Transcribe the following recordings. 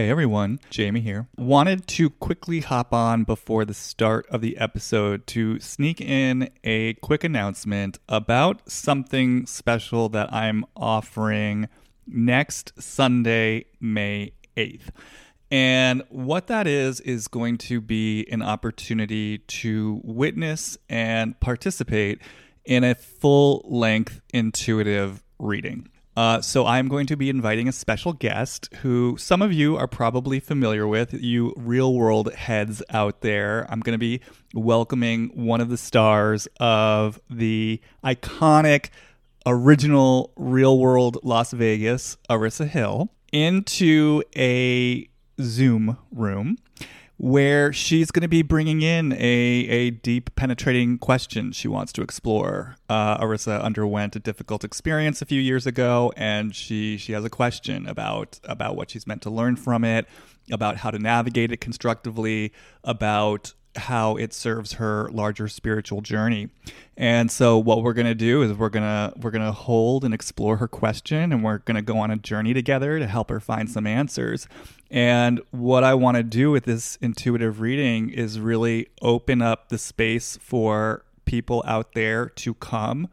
Hey everyone, Jamie here. Wanted to quickly hop on before the start of the episode to sneak in a quick announcement about something special that I'm offering next Sunday, May 8th. And what that is, is going to be an opportunity to witness and participate in a full length intuitive reading. Uh, so I'm going to be inviting a special guest who some of you are probably familiar with, you real world heads out there. I'm going to be welcoming one of the stars of the iconic original real world Las Vegas, Arissa Hill, into a Zoom room where she's going to be bringing in a, a deep, penetrating question she wants to explore. Uh, Arissa underwent a difficult experience a few years ago, and she she has a question about about what she's meant to learn from it, about how to navigate it constructively, about how it serves her larger spiritual journey. And so what we're going to do is we're going to we're going to hold and explore her question and we're going to go on a journey together to help her find some answers. And what I want to do with this intuitive reading is really open up the space for people out there to come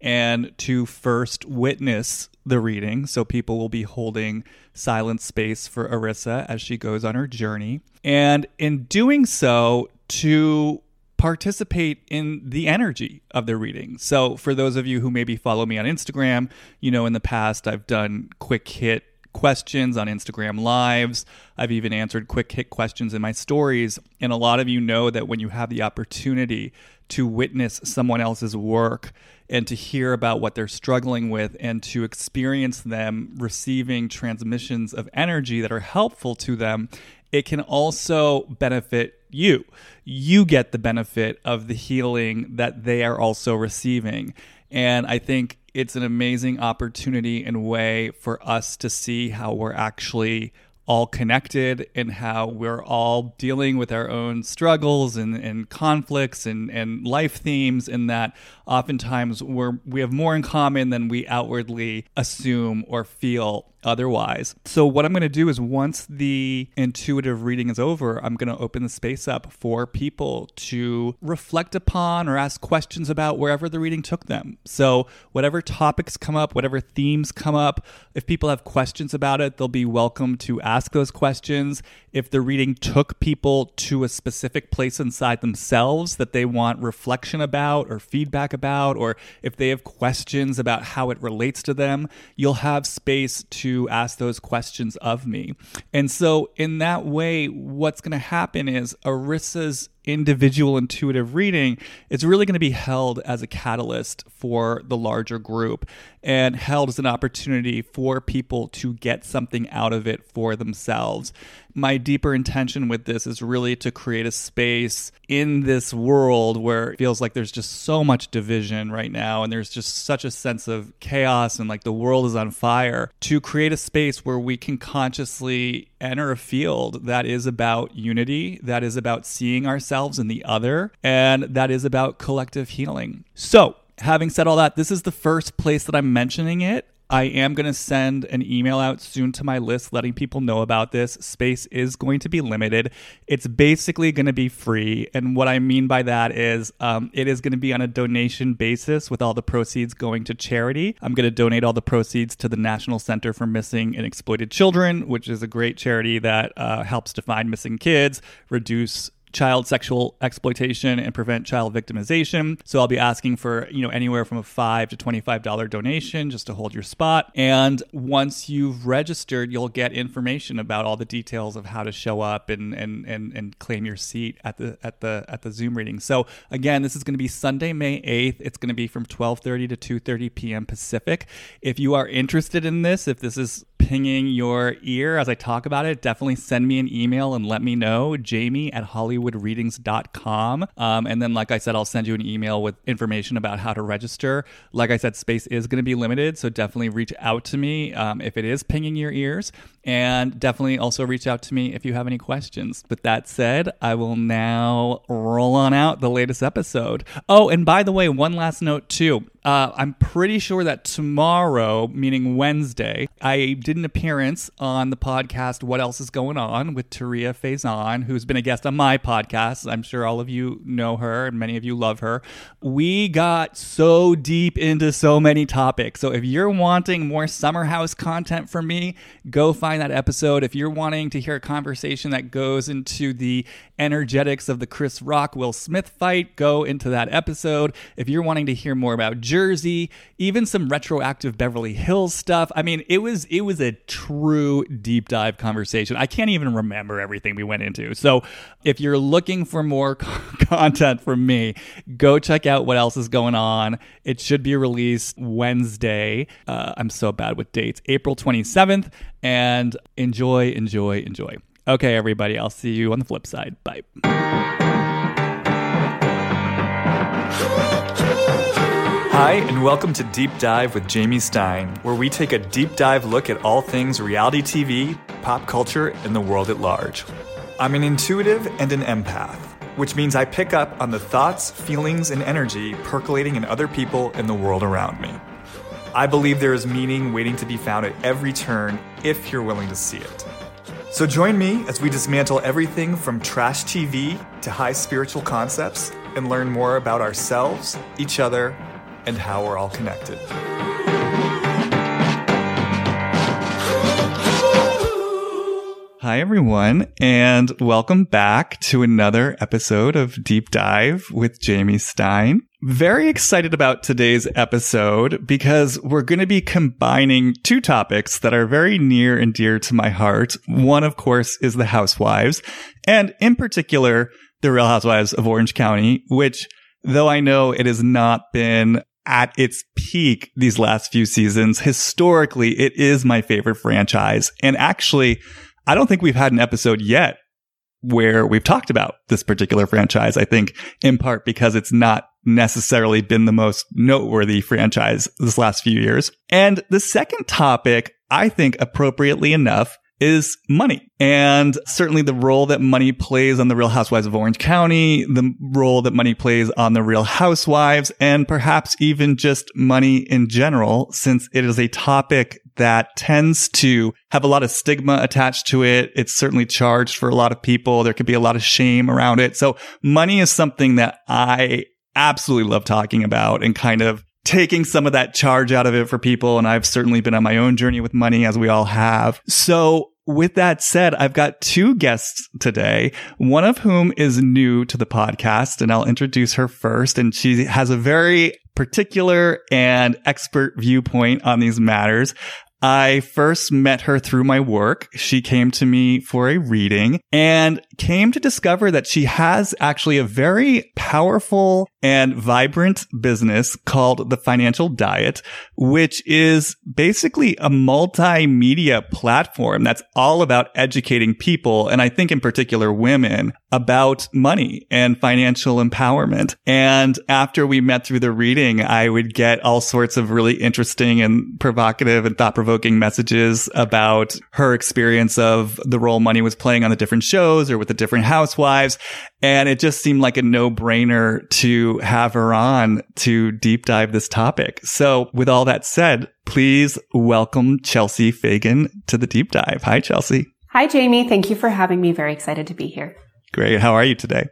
and to first witness the reading. So people will be holding silent space for Arissa as she goes on her journey. And in doing so, to participate in the energy of their reading. So, for those of you who maybe follow me on Instagram, you know, in the past I've done quick hit questions on Instagram lives. I've even answered quick hit questions in my stories. And a lot of you know that when you have the opportunity to witness someone else's work and to hear about what they're struggling with and to experience them receiving transmissions of energy that are helpful to them, it can also benefit you. You get the benefit of the healing that they are also receiving. And I think it's an amazing opportunity and way for us to see how we're actually all connected and how we're all dealing with our own struggles and, and conflicts and, and life themes and that oftentimes we're we have more in common than we outwardly assume or feel otherwise. So, what I'm going to do is once the intuitive reading is over, I'm going to open the space up for people to reflect upon or ask questions about wherever the reading took them. So, whatever topics come up, whatever themes come up, if people have questions about it, they'll be welcome to ask those questions. If the reading took people to a specific place inside themselves that they want reflection about or feedback about, or if they have questions about how it relates to them, you'll have space to ask those questions of me. And so, in that way, what's going to happen is Arissa's individual intuitive reading is really going to be held as a catalyst for the larger group and held as an opportunity for people to get something out of it for themselves. My deeper intention with this is really to create a space in this world where it feels like there's just so much division right now and there's just such a sense of chaos and like the world is on fire to create a space where we can consciously enter a field that is about unity, that is about seeing ourselves in the other, and that is about collective healing. So, having said all that, this is the first place that I'm mentioning it. I am going to send an email out soon to my list letting people know about this. Space is going to be limited. It's basically going to be free. And what I mean by that is um, it is going to be on a donation basis with all the proceeds going to charity. I'm going to donate all the proceeds to the National Center for Missing and Exploited Children, which is a great charity that uh, helps to find missing kids, reduce child sexual exploitation and prevent child victimization. So I'll be asking for, you know, anywhere from a 5 to $25 donation just to hold your spot. And once you've registered, you'll get information about all the details of how to show up and and and, and claim your seat at the at the at the Zoom reading. So again, this is going to be Sunday, May 8th. It's going to be from 12:30 to 2:30 p.m. Pacific. If you are interested in this, if this is pinging your ear as I talk about it, definitely send me an email and let me know, jamie at hollywoodreadings.com. Um, and then, like I said, I'll send you an email with information about how to register. Like I said, space is going to be limited, so definitely reach out to me um, if it is pinging your ears. And definitely also reach out to me if you have any questions. With that said, I will now roll on out the latest episode. Oh, and by the way, one last note too. Uh, I'm pretty sure that tomorrow, meaning Wednesday, I did an appearance on the podcast What Else Is Going On with Taria Faison, who's been a guest on my podcast. I'm sure all of you know her and many of you love her. We got so deep into so many topics. So if you're wanting more Summer House content from me, go find that episode. If you're wanting to hear a conversation that goes into the energetics of the Chris Rock Will Smith fight, go into that episode. If you're wanting to hear more about Jersey, even some retroactive Beverly Hills stuff. I mean, it was it was a true deep dive conversation. I can't even remember everything we went into. So, if you're looking for more content from me, go check out what else is going on. It should be released Wednesday. Uh, I'm so bad with dates. April 27th and enjoy, enjoy, enjoy. Okay, everybody, I'll see you on the flip side. Bye. Hi, and welcome to Deep Dive with Jamie Stein, where we take a deep dive look at all things reality TV, pop culture, and the world at large. I'm an intuitive and an empath, which means I pick up on the thoughts, feelings, and energy percolating in other people and the world around me. I believe there is meaning waiting to be found at every turn if you're willing to see it. So join me as we dismantle everything from trash TV to high spiritual concepts and learn more about ourselves, each other, and how we're all connected. Hi, everyone, and welcome back to another episode of Deep Dive with Jamie Stein. Very excited about today's episode because we're going to be combining two topics that are very near and dear to my heart. One, of course, is the housewives, and in particular, the Real Housewives of Orange County, which, though I know it has not been at its peak these last few seasons, historically, it is my favorite franchise. And actually, I don't think we've had an episode yet where we've talked about this particular franchise. I think in part because it's not necessarily been the most noteworthy franchise this last few years. And the second topic, I think appropriately enough, is money. And certainly the role that money plays on the Real Housewives of Orange County, the role that money plays on the Real Housewives, and perhaps even just money in general, since it is a topic that tends to have a lot of stigma attached to it. It's certainly charged for a lot of people. There could be a lot of shame around it. So money is something that I absolutely love talking about and kind of taking some of that charge out of it for people. And I've certainly been on my own journey with money as we all have. So with that said, I've got two guests today, one of whom is new to the podcast and I'll introduce her first. And she has a very particular and expert viewpoint on these matters. I first met her through my work. She came to me for a reading and came to discover that she has actually a very powerful and vibrant business called The Financial Diet, which is basically a multimedia platform that's all about educating people. And I think in particular women about money and financial empowerment. And after we met through the reading, I would get all sorts of really interesting and provocative and thought provoking messages about her experience of the role money was playing on the different shows or with the different housewives. And it just seemed like a no brainer to have her on to deep dive this topic. So with all that said, please welcome Chelsea Fagan to the deep dive. Hi, Chelsea. Hi, Jamie. Thank you for having me. Very excited to be here. Great. How are you today?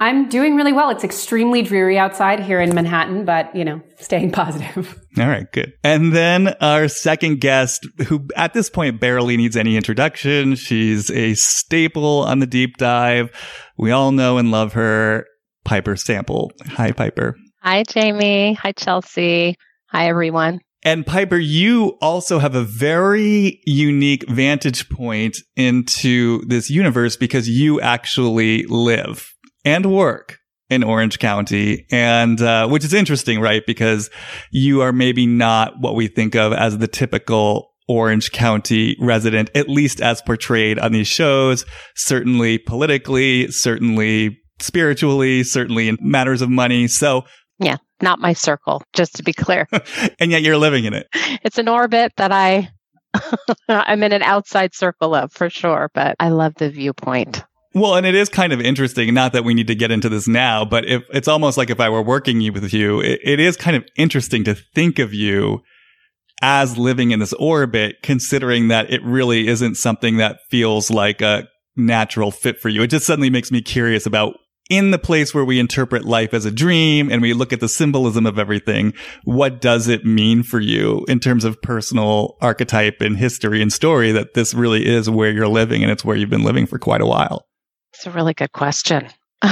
I'm doing really well. It's extremely dreary outside here in Manhattan, but you know, staying positive. All right, good. And then our second guest, who at this point barely needs any introduction. She's a staple on the deep dive. We all know and love her, Piper Sample. Hi, Piper. Hi, Jamie. Hi, Chelsea. Hi, everyone. And Piper, you also have a very unique vantage point into this universe because you actually live and work in Orange County. And, uh, which is interesting, right? Because you are maybe not what we think of as the typical Orange County resident, at least as portrayed on these shows, certainly politically, certainly spiritually, certainly in matters of money. So yeah, not my circle, just to be clear. and yet you're living in it. It's an orbit that I I'm in an outside circle of for sure, but I love the viewpoint. Well, and it is kind of interesting. Not that we need to get into this now, but if it's almost like if I were working with you, it, it is kind of interesting to think of you as living in this orbit, considering that it really isn't something that feels like a natural fit for you. It just suddenly makes me curious about in the place where we interpret life as a dream and we look at the symbolism of everything, what does it mean for you in terms of personal archetype and history and story that this really is where you're living and it's where you've been living for quite a while? It's a really good question.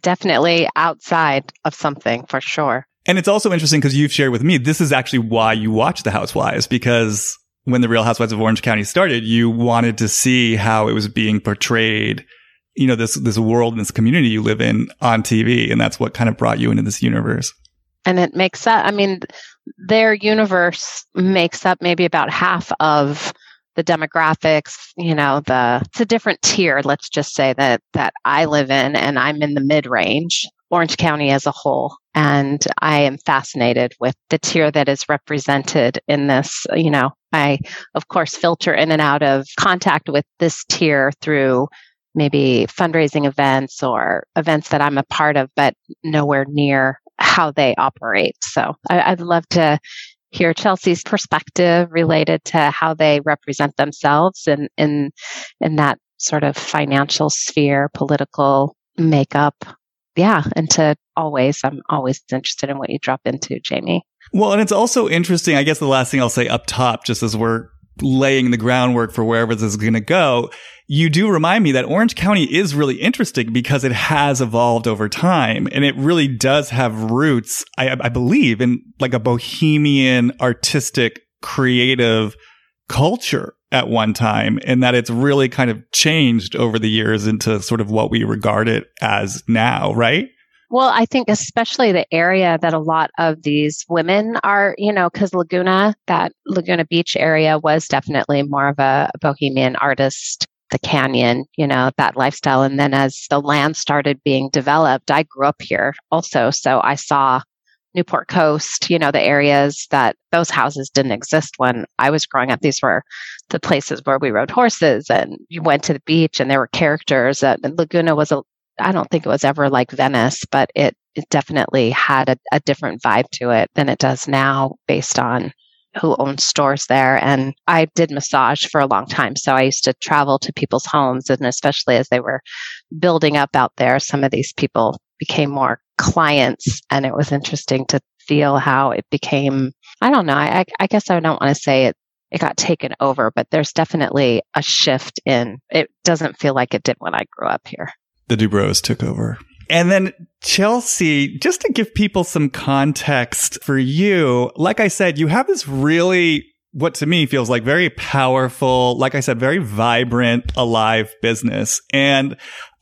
Definitely outside of something for sure. And it's also interesting because you've shared with me this is actually why you watch The Housewives because when The Real Housewives of Orange County started, you wanted to see how it was being portrayed you know, this, this world and this community you live in on TV. And that's what kind of brought you into this universe. And it makes up, I mean, their universe makes up maybe about half of the demographics, you know, the, it's a different tier. Let's just say that, that I live in and I'm in the mid range, Orange County as a whole. And I am fascinated with the tier that is represented in this. You know, I, of course, filter in and out of contact with this tier through maybe fundraising events or events that I'm a part of, but nowhere near how they operate. So I, would love to hear Chelsea's perspective related to how they represent themselves in, in, in that sort of financial sphere, political makeup. Yeah. And to always, I'm always interested in what you drop into, Jamie. Well, and it's also interesting. I guess the last thing I'll say up top, just as we're laying the groundwork for wherever this is going to go, you do remind me that Orange County is really interesting because it has evolved over time and it really does have roots, I, I believe, in like a bohemian, artistic, creative culture at one time and that it's really kind of changed over the years into sort of what we regard it as now, right? Well, I think especially the area that a lot of these women are, you know, because Laguna, that Laguna Beach area was definitely more of a bohemian artist, the canyon, you know, that lifestyle. And then as the land started being developed, I grew up here also. So I saw Newport Coast, you know, the areas that those houses didn't exist when I was growing up. These were the places where we rode horses and you went to the beach and there were characters. Uh, Laguna was a I don't think it was ever like Venice, but it, it definitely had a, a different vibe to it than it does now based on who owns stores there. And I did massage for a long time. So I used to travel to people's homes. And especially as they were building up out there, some of these people became more clients. And it was interesting to feel how it became, I don't know, I, I guess I don't want to say it. It got taken over, but there's definitely a shift in it doesn't feel like it did when I grew up here the Dubrows took over. And then Chelsea, just to give people some context for you, like I said, you have this really, what to me feels like very powerful, like I said, very vibrant, alive business. And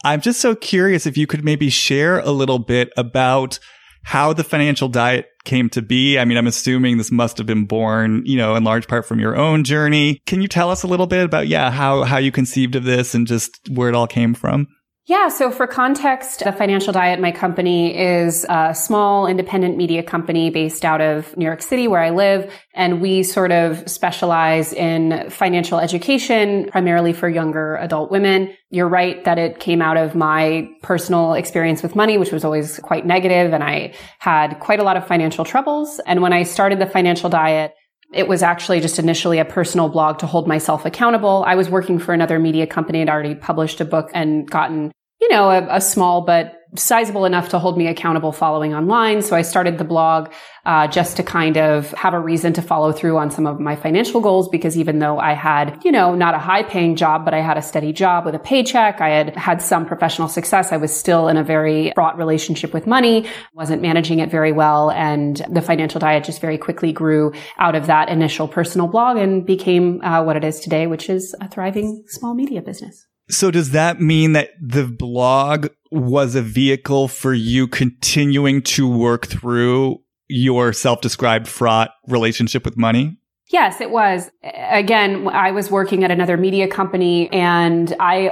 I'm just so curious if you could maybe share a little bit about how the financial diet came to be. I mean, I'm assuming this must have been born, you know, in large part from your own journey. Can you tell us a little bit about, yeah, how, how you conceived of this and just where it all came from? Yeah. So for context, the Financial Diet, my company is a small independent media company based out of New York City where I live. And we sort of specialize in financial education, primarily for younger adult women. You're right that it came out of my personal experience with money, which was always quite negative, And I had quite a lot of financial troubles. And when I started the Financial Diet, it was actually just initially a personal blog to hold myself accountable. I was working for another media company and already published a book and gotten you know, a, a, small but sizable enough to hold me accountable following online. So I started the blog uh, just to kind of have a reason to follow through on some of my financial goals because even though I had, you know, not a high paying job, but I had a steady job with a paycheck, I had had some professional success. I was still in a very fraught relationship with money, wasn't managing it very well. And the financial diet just very quickly grew out of that initial personal blog and became uh, what it is today, which is a thriving small media business. So does that mean that the blog was a vehicle for you continuing to work through your self-described fraught relationship with money? Yes, it was. Again, I was working at another media company and I,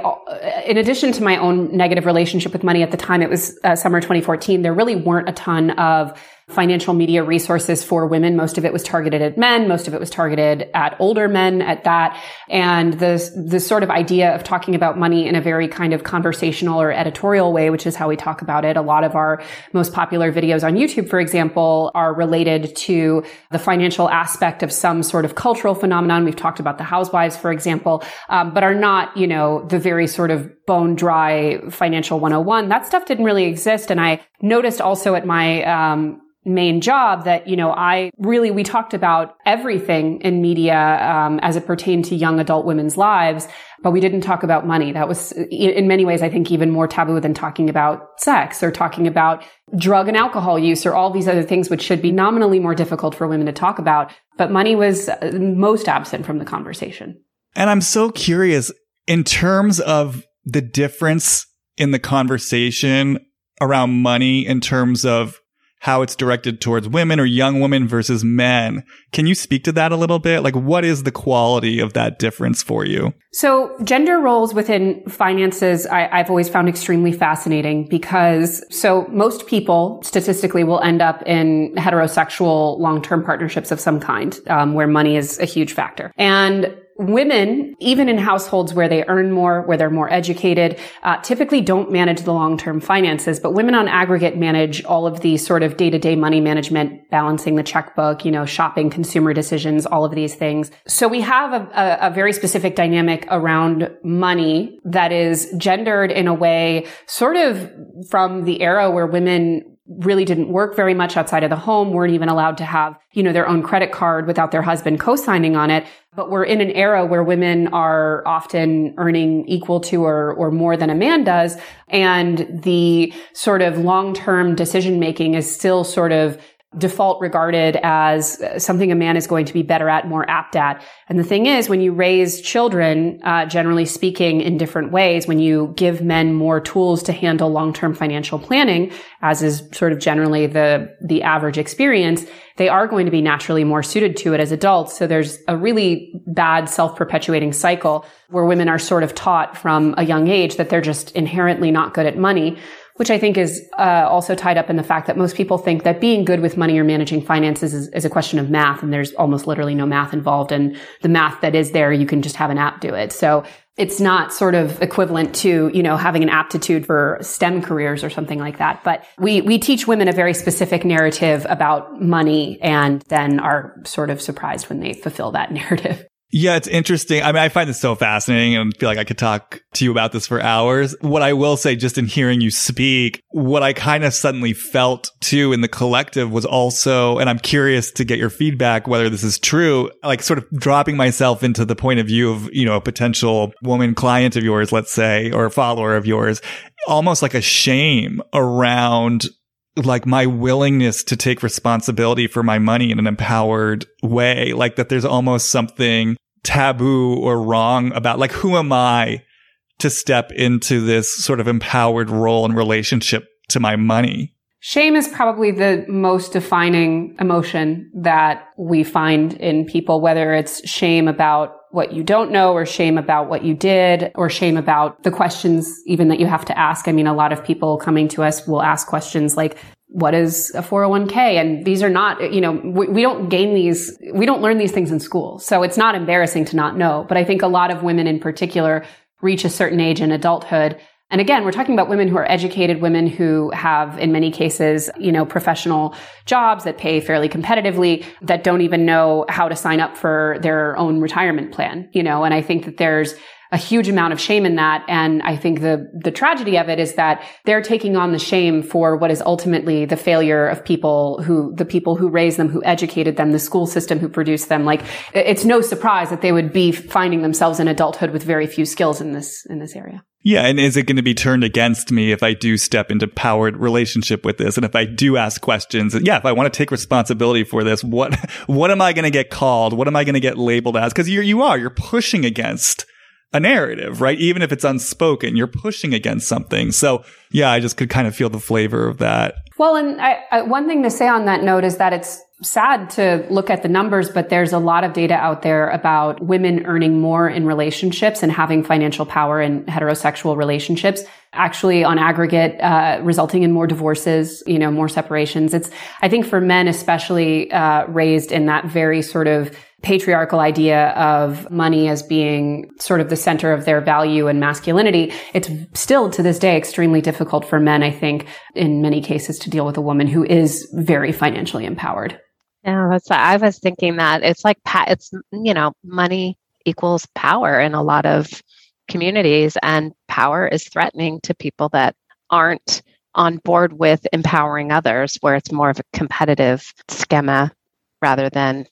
in addition to my own negative relationship with money at the time, it was uh, summer 2014, there really weren't a ton of financial media resources for women. Most of it was targeted at men. Most of it was targeted at older men at that. And the, the sort of idea of talking about money in a very kind of conversational or editorial way, which is how we talk about it. A lot of our most popular videos on YouTube, for example, are related to the financial aspect of some sort of cultural phenomenon. We've talked about the housewives, for example, um, but are not, you know, the very sort of bone dry financial 101. That stuff didn't really exist. And I noticed also at my, um, main job that you know i really we talked about everything in media um, as it pertained to young adult women's lives but we didn't talk about money that was in many ways i think even more taboo than talking about sex or talking about drug and alcohol use or all these other things which should be nominally more difficult for women to talk about but money was uh, most absent from the conversation and i'm so curious in terms of the difference in the conversation around money in terms of how it's directed towards women or young women versus men. Can you speak to that a little bit? Like, what is the quality of that difference for you? So, gender roles within finances, I, have always found extremely fascinating because so most people statistically will end up in heterosexual long-term partnerships of some kind, um, where money is a huge factor. And women, even in households where they earn more, where they're more educated, uh, typically don't manage the long-term finances, but women on aggregate manage all of the sort of day-to-day money management, balancing the checkbook, you know, shopping, consumer decisions, all of these things. So we have a, a, a very specific dynamic around money that is gendered in a way sort of from the era where women really didn't work very much outside of the home, weren't even allowed to have, you know, their own credit card without their husband co-signing on it. But we're in an era where women are often earning equal to or, or more than a man does. And the sort of long-term decision making is still sort of default regarded as something a man is going to be better at, more apt at. And the thing is, when you raise children, uh, generally speaking, in different ways, when you give men more tools to handle long-term financial planning, as is sort of generally the the average experience, they are going to be naturally more suited to it as adults. So there's a really bad self-perpetuating cycle where women are sort of taught from a young age that they're just inherently not good at money which I think is uh, also tied up in the fact that most people think that being good with money or managing finances is, is, a question of math, and there's almost literally no math involved. And the math that is there, you can just have an app do it. So it's not sort of equivalent to you know having an aptitude for STEM careers or something like that. But we we teach women a very specific narrative about money, and then are sort of surprised when they fulfill that narrative. Yeah, it's interesting. I mean, I find this so fascinating and feel like I could talk to you about this for hours. What I will say, just in hearing you speak, what I kind of suddenly felt too in the collective was also, and I'm curious to get your feedback, whether this is true, like sort of dropping myself into the point of view of, you know, a potential woman client of yours, let's say, or a follower of yours, almost like a shame around like my willingness to take responsibility for my money in an empowered way. Like that there's almost something taboo or wrong about like, who am I to step into this sort of empowered role and relationship to my money? Shame is probably the most defining emotion that we find in people, whether it's shame about what you don't know or shame about what you did or shame about the questions even that you have to ask. I mean, a lot of people coming to us will ask questions like, what is a 401k? And these are not, you know, we, we, don't gain these, we don't learn these things in school. So it's not embarrassing to not know. But I think a lot of women in particular reach a certain age in adulthood and again, we're talking about women who are educated, women who have, in many cases, you know, professional jobs that pay fairly competitively, that don't even know how to sign up for their own retirement plan, you know, and I think that there's a huge amount of shame in that. And I think the, the tragedy of it is that they're taking on the shame for what is ultimately the failure of people who, the people who raised them, who educated them, the school system who produced them. Like, it's no surprise that they would be finding themselves in adulthood with very few skills in this, in this area. Yeah. And is it going to be turned against me if I do step into powered relationship with this? And if I do ask questions, yeah, if I want to take responsibility for this, what, what am I going to get called? What am I going to get labeled as? Cause you you are, you're pushing against a narrative, right? Even if it's unspoken, you're pushing against something. So yeah, I just could kind of feel the flavor of that. Well, and I, I, one thing to say on that note is that it's sad to look at the numbers, but there's a lot of data out there about women earning more in relationships and having financial power in heterosexual relationships actually on aggregate uh, resulting in more divorces, you know, more separations. It's, I think for men especially uh, raised in that very sort of patriarchal idea of money as being sort of the center of their value and masculinity, it's still to this day extremely difficult for men, I think, in many cases to deal with a woman who is very financially empowered. Yeah, that's I was thinking that it's like it's you know money equals power in a lot of communities and power is threatening to people that aren't on board with empowering others where it's more of a competitive schema rather than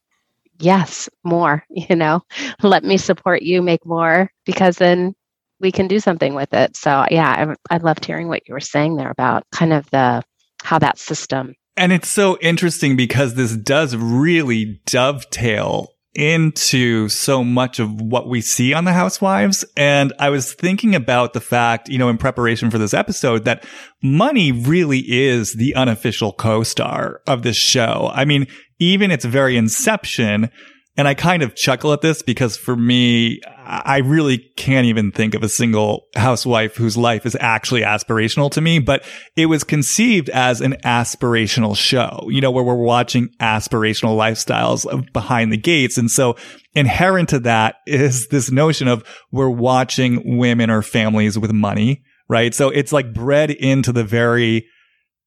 yes, more, you know, let me support you, make more, because then we can do something with it. So, yeah, I, I loved hearing what you were saying there about kind of the how that system. And it's so interesting because this does really dovetail into so much of what we see on the housewives. And I was thinking about the fact, you know, in preparation for this episode that money really is the unofficial co-star of this show. I mean, even its very inception, and I kind of chuckle at this because for me, I really can't even think of a single housewife whose life is actually aspirational to me, but it was conceived as an aspirational show, you know, where we're watching aspirational lifestyles behind the gates. And so inherent to that is this notion of we're watching women or families with money, right? So it's like bred into the very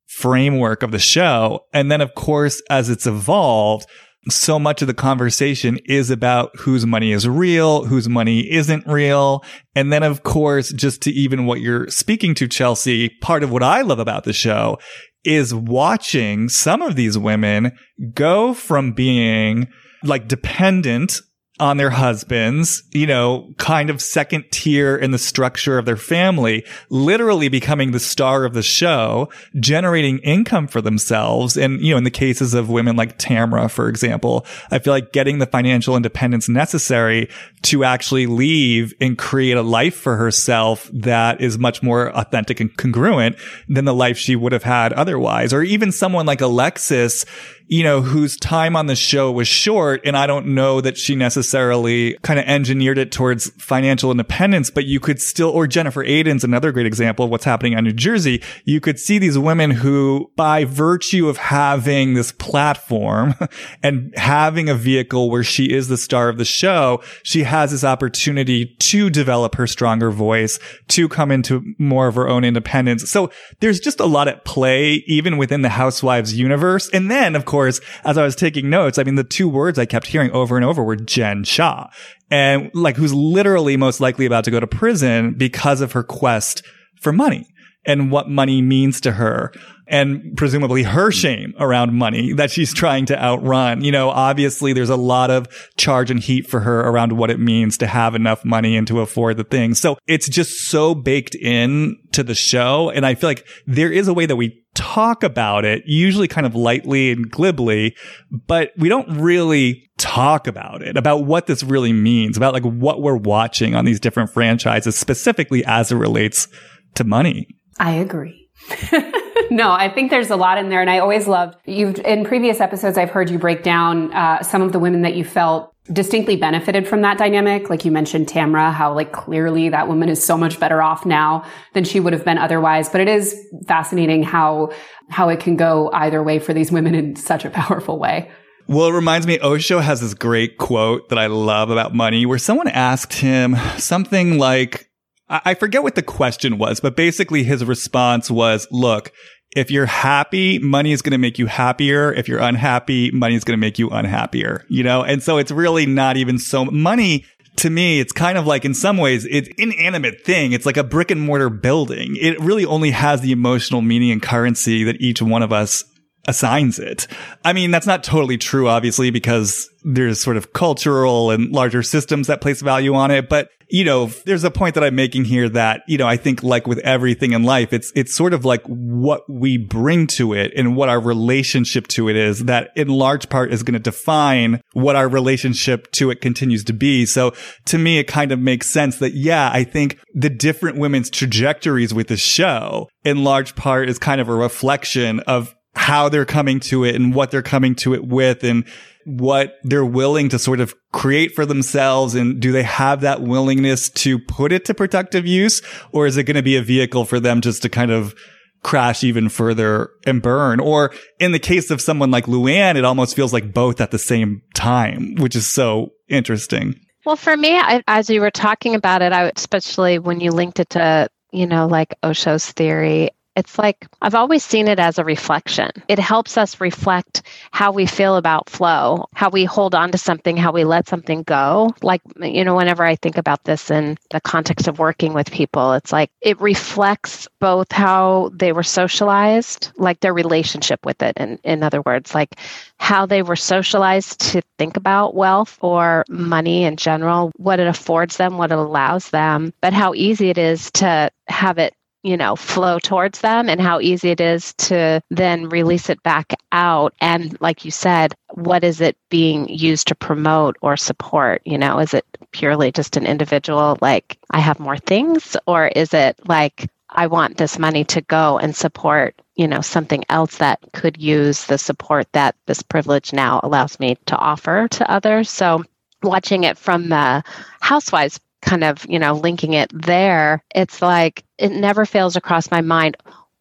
framework of the show. And then, of course, as it's evolved, so much of the conversation is about whose money is real, whose money isn't real. And then, of course, just to even what you're speaking to, Chelsea, part of what I love about the show is watching some of these women go from being like dependent on their husbands, you know, kind of second tier in the structure of their family, literally becoming the star of the show, generating income for themselves. And, you know, in the cases of women like Tamra, for example, I feel like getting the financial independence necessary to actually leave and create a life for herself that is much more authentic and congruent than the life she would have had otherwise. Or even someone like Alexis, you know, whose time on the show was short. And I don't know that she necessarily kind of engineered it towards financial independence, but you could still, or Jennifer Aydin's another great example of what's happening on New Jersey. You could see these women who, by virtue of having this platform and having a vehicle where she is the star of the show, she has this opportunity to develop her stronger voice, to come into more of her own independence. So there's just a lot at play, even within the Housewives universe. And then, of course, course, as I was taking notes, I mean, the two words I kept hearing over and over were Jen Shah and like who's literally most likely about to go to prison because of her quest for money and what money means to her and presumably her hmm. shame around money that she's trying to outrun. You know, obviously there's a lot of charge and heat for her around what it means to have enough money and to afford the things. So it's just so baked in to the show. And I feel like there is a way that we talk about it, usually kind of lightly and glibly, but we don't really talk about it, about what this really means, about like what we're watching on these different franchises, specifically as it relates to money. I agree. no, I think there's a lot in there. And I always loved you've in previous episodes, I've heard you break down uh, some of the women that you felt distinctly benefited from that dynamic. Like you mentioned Tamra, how like clearly that woman is so much better off now than she would have been otherwise. But it is fascinating how, how it can go either way for these women in such a powerful way. Well, it reminds me, Osho has this great quote that I love about money where someone asked him something like, I forget what the question was, but basically his response was, look, if you're happy, money is going to make you happier. If you're unhappy, money is going to make you unhappier, you know? And so it's really not even so money to me, it's kind of like in some ways, it's inanimate thing. It's like a brick and mortar building. It really only has the emotional meaning and currency that each one of us assigns it. I mean, that's not totally true, obviously, because there's sort of cultural and larger systems that place value on it. But you know, there's a point that I'm making here that, you know, I think like with everything in life, it's, it's sort of like what we bring to it and what our relationship to it is that in large part is going to define what our relationship to it continues to be. So to me, it kind of makes sense that, yeah, I think the different women's trajectories with the show in large part is kind of a reflection of how they're coming to it and what they're coming to it with and what they're willing to sort of create for themselves? And do they have that willingness to put it to productive use? Or is it going to be a vehicle for them just to kind of crash even further and burn? Or in the case of someone like Luann, it almost feels like both at the same time, which is so interesting. Well, for me, I, as you were talking about it, I especially when you linked it to you know, like Osho's theory, it's like I've always seen it as a reflection. It helps us reflect how we feel about flow, how we hold on to something, how we let something go. Like, you know, whenever I think about this in the context of working with people, it's like it reflects both how they were socialized, like their relationship with it. And in other words, like how they were socialized to think about wealth or money in general, what it affords them, what it allows them, but how easy it is to have it you know, flow towards them and how easy it is to then release it back out. And like you said, what is it being used to promote or support? You know, is it purely just an individual, like, I have more things? Or is it like, I want this money to go and support, you know, something else that could use the support that this privilege now allows me to offer to others. So watching it from the housewives kind of, you know, linking it there, it's like it never fails across my mind.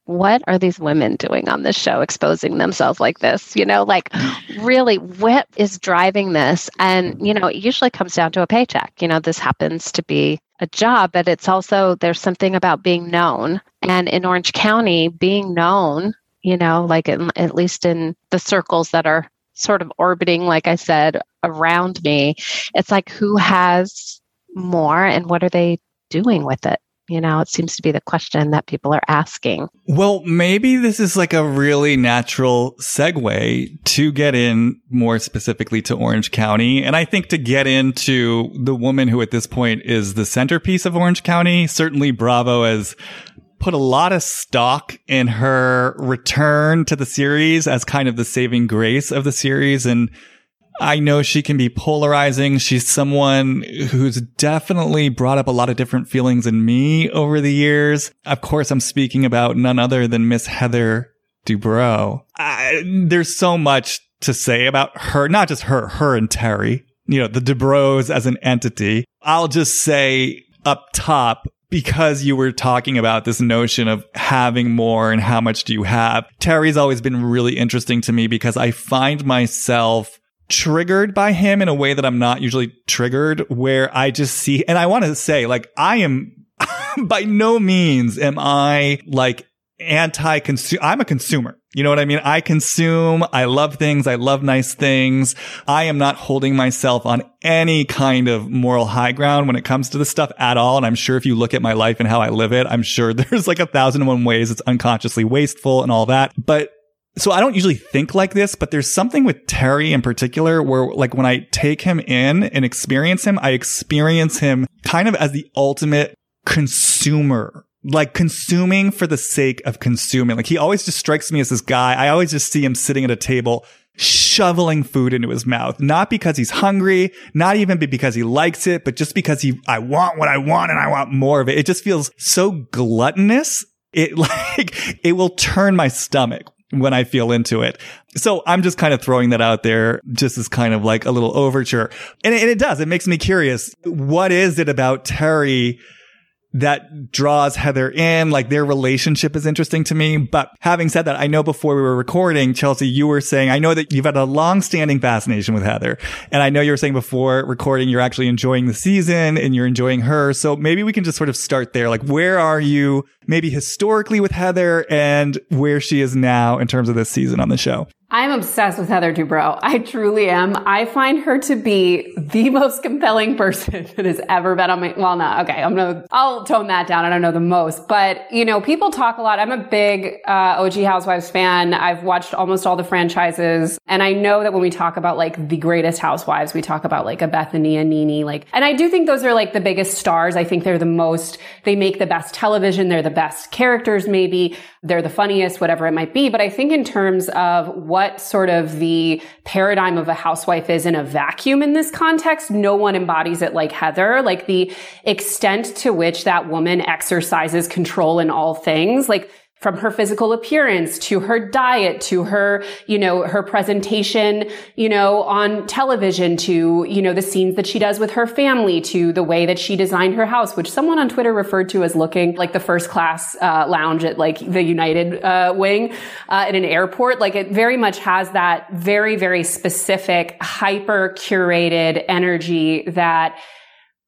What are these women doing on this show, exposing themselves like this? You know, like really, what is driving this? And, mm-hmm. you know, it usually comes down to a paycheck. You know, this happens to be a job, but it's also, there's something about being known. And in Orange County, being known, you know, like in, at least in the circles that are sort of orbiting, like I said, around me, it's like who has more and what are they doing with it? You know, it seems to be the question that people are asking. Well, maybe this is like a really natural segue to get in more specifically to Orange County. And I think to get into the woman who at this point is the centerpiece of Orange County, certainly Bravo has put a lot of stock in her return to the series as kind of the saving grace of the series. And I know she can be polarizing. She's someone who's definitely brought up a lot of different feelings in me over the years. Of course, I'm speaking about none other than Miss Heather Dubrow. I, there's so much to say about her, not just her, her and Terry, you know, the Dubrows as an entity. I'll just say up top, because you were talking about this notion of having more and how much do you have. Terry's always been really interesting to me because I find myself triggered by him in a way that I'm not usually triggered, where I just see, and I want to say, like, I am by no means am I like anti consumer. I'm a consumer. You know what I mean? I consume. I love things. I love nice things. I am not holding myself on any kind of moral high ground when it comes to this stuff at all. And I'm sure if you look at my life and how I live it, I'm sure there's like a thousand and one ways it's unconsciously wasteful and all that. But so I don't usually think like this, but there's something with Terry in particular where like when I take him in and experience him, I experience him kind of as the ultimate consumer like consuming for the sake of consuming. Like he always just strikes me as this guy. I always just see him sitting at a table shoveling food into his mouth, not because he's hungry, not even because he likes it, but just because he, I want what I want and I want more of it. It just feels so gluttonous. It like, it will turn my stomach when I feel into it. So I'm just kind of throwing that out there just as kind of like a little overture. And it, and it does. It makes me curious. What is it about Terry that draws Heather in. Like their relationship is interesting to me. But having said that, I know before we were recording, Chelsea, you were saying, I know that you've had a long standing fascination with Heather. And I know you were saying before recording, you're actually enjoying the season and you're enjoying her. So maybe we can just sort of start there. Like, where are you maybe historically with Heather and where she is now in terms of this season on the show? I'm obsessed with Heather Dubrow. I truly am. I find her to be the most compelling person that has ever been on my, well, no, okay. I'm gonna, I'll tone that down. I don't know the most, but you know, people talk a lot. I'm a big, uh, OG Housewives fan. I've watched almost all the franchises. And I know that when we talk about like the greatest housewives, we talk about like a Bethenny and NeNe, like, and I do think those are like the biggest stars. I think they're the most, they make the best television. They're the best characters, maybe. They're the funniest, whatever it might be. But I think in terms of what sort of the paradigm of a housewife is in a vacuum in this context, no one embodies it like Heather. Like the extent to which that woman exercises control in all things, like from her physical appearance to her diet to her, you know, her presentation, you know, on television to, you know, the scenes that she does with her family to the way that she designed her house, which someone on Twitter referred to as looking like the first class uh, lounge at like the United uh, wing uh, at an airport. Like it very much has that very, very specific, hyper curated energy that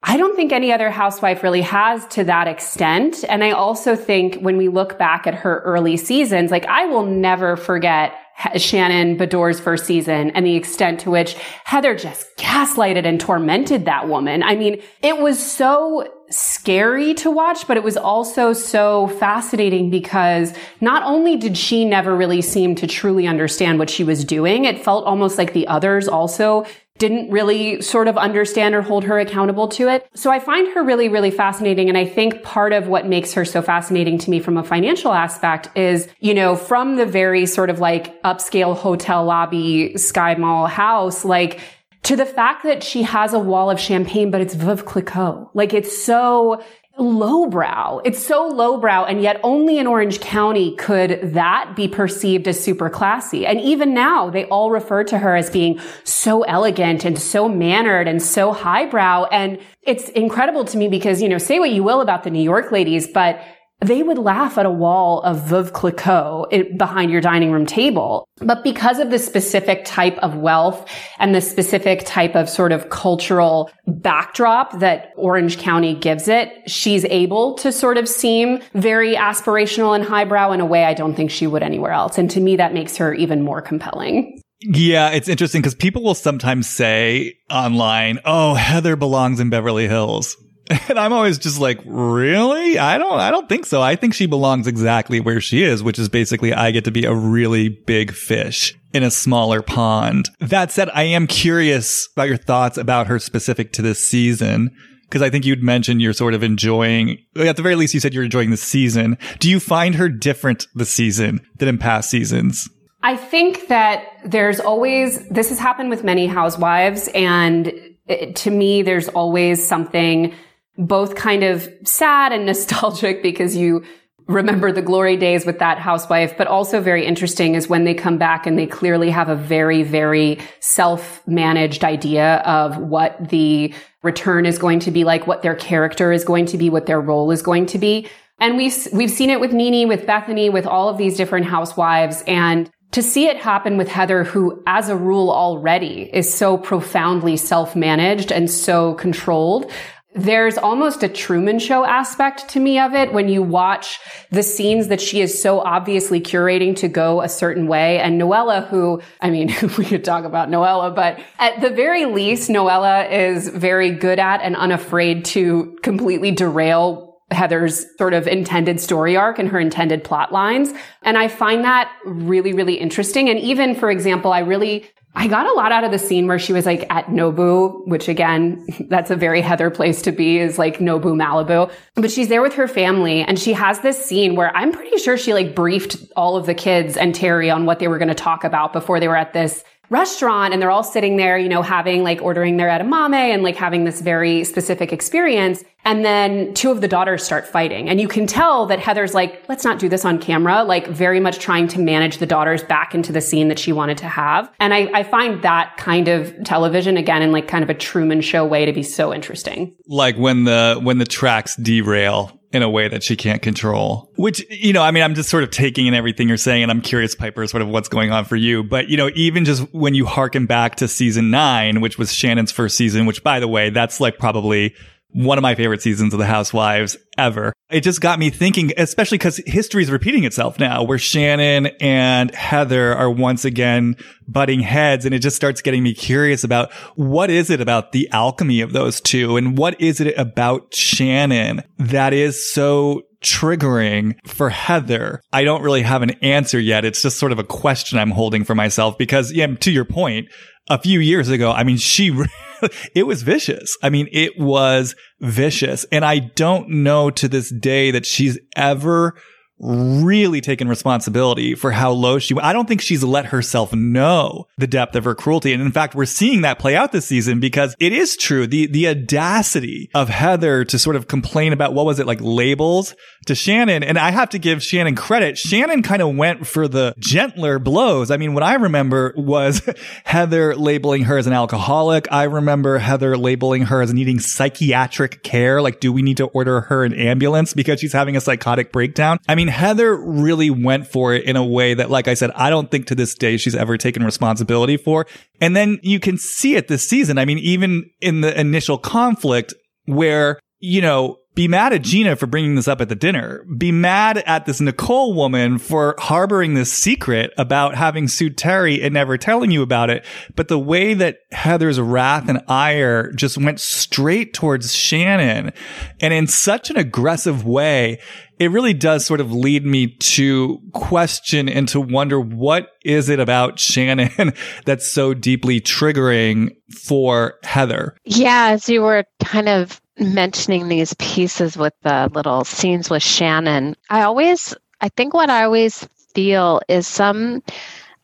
I don't think any other housewife really has to that extent. And I also think when we look back at her early seasons, like I will never forget Shannon Beador's first season and the extent to which Heather just gaslighted and tormented that woman. I mean, it was so scary to watch, but it was also so fascinating because not only did she never really seem to truly understand what she was doing, it felt almost like the others also didn't really sort of understand or hold her accountable to it. So I find her really, really fascinating. And I think part of what makes her so fascinating to me from a financial aspect is, you know, from the very sort of like upscale hotel lobby, Sky Mall house, like, to the fact that she has a wall of champagne, but it's Veuve Clicquot. Like it's so lowbrow. It's so lowbrow. And yet only in Orange County could that be perceived as super classy. And even now they all refer to her as being so elegant and so mannered and so highbrow. And it's incredible to me because, you know, say what you will about the New York ladies, but they would laugh at a wall of Veuve Clicquot behind your dining room table. But because of the specific type of wealth and the specific type of sort of cultural backdrop that Orange County gives it, she's able to sort of seem very aspirational and highbrow in a way I don't think she would anywhere else. And to me, that makes her even more compelling. Yeah, it's interesting because people will sometimes say online, oh, Heather belongs in Beverly Hills. And I'm always just like, really? I don't, I don't think so. I think she belongs exactly where she is, which is basically I get to be a really big fish in a smaller pond. That said, I am curious about your thoughts about her specific to this season. Cause I think you'd mentioned you're sort of enjoying, at the very least, you said you're enjoying the season. Do you find her different this season than in past seasons? I think that there's always, this has happened with many housewives. And it, to me, there's always something both kind of sad and nostalgic because you remember the glory days with that housewife, but also very interesting is when they come back and they clearly have a very, very self-managed idea of what the return is going to be like, what their character is going to be, what their role is going to be. And we've, we've seen it with NeNe, with Bethenny, with all of these different housewives. And to see it happen with Heather, who as a rule already is so profoundly self-managed and so controlled, there's almost a Truman Show aspect to me of it when you watch the scenes that she is so obviously curating to go a certain way. And Noella, who, I mean, we could talk about Noella, but at the very least, Noella is very good at and unafraid to completely derail Heather's sort of intended story arc and her intended plot lines. And I find that really, really interesting. And even, for example, I really I got a lot out of the scene where she was like at Nobu, which again, that's a very Heather place to be is like Nobu Malibu. But she's there with her family and she has this scene where I'm pretty sure she like briefed all of the kids and Terry on what they were going to talk about before they were at this restaurant and they're all sitting there, you know, having like ordering their edamame and like having this very specific experience. And then two of the daughters start fighting. And you can tell that Heather's like, let's not do this on camera, like very much trying to manage the daughters back into the scene that she wanted to have. And I, I find that kind of television again in like kind of a Truman show way to be so interesting. Like when the, when the tracks derail in a way that she can't control. Which, you know, I mean, I'm just sort of taking in everything you're saying and I'm curious, Piper, sort of what's going on for you. But, you know, even just when you harken back to season nine, which was Shannon's first season, which by the way, that's like probably one of my favorite seasons of The Housewives ever. It just got me thinking, especially because history is repeating itself now, where Shannon and Heather are once again butting heads. And it just starts getting me curious about what is it about the alchemy of those two? And what is it about Shannon that is so triggering for Heather? I don't really have an answer yet. It's just sort of a question I'm holding for myself because, yeah, to your point, a few years ago, I mean, she, it was vicious. I mean, it was vicious. And I don't know to this day that she's ever really taken responsibility for how low she I don't think she's let herself know the depth of her cruelty. And in fact, we're seeing that play out this season because it is true. The the audacity of Heather to sort of complain about what was it like labels to Shannon. And I have to give Shannon credit. Shannon kind of went for the gentler blows. I mean, what I remember was Heather labeling her as an alcoholic. I remember Heather labeling her as needing psychiatric care. Like, do we need to order her an ambulance because she's having a psychotic breakdown? I mean, Heather really went for it in a way that, like I said, I don't think to this day she's ever taken responsibility for. And then you can see it this season. I mean, even in the initial conflict where, you know, be mad at Gina for bringing this up at the dinner. Be mad at this Nicole woman for harboring this secret about having sued Terry and never telling you about it. But the way that Heather's wrath and ire just went straight towards Shannon and in such an aggressive way, it really does sort of lead me to question and to wonder what is it about Shannon that's so deeply triggering for Heather? Yeah, as you were kind of mentioning these pieces with the little scenes with Shannon, I always, I think what I always feel is some,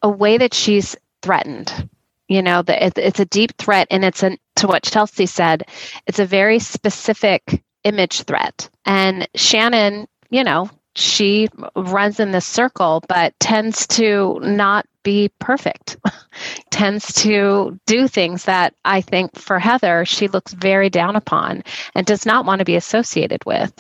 a way that she's threatened. You know, that it, it's a deep threat, and it's a, to what Chelsea said, it's a very specific image threat. And Shannon, you know, she runs in this circle, but tends to not be perfect, tends to do things that I think for Heather, she looks very down upon and does not want to be associated with.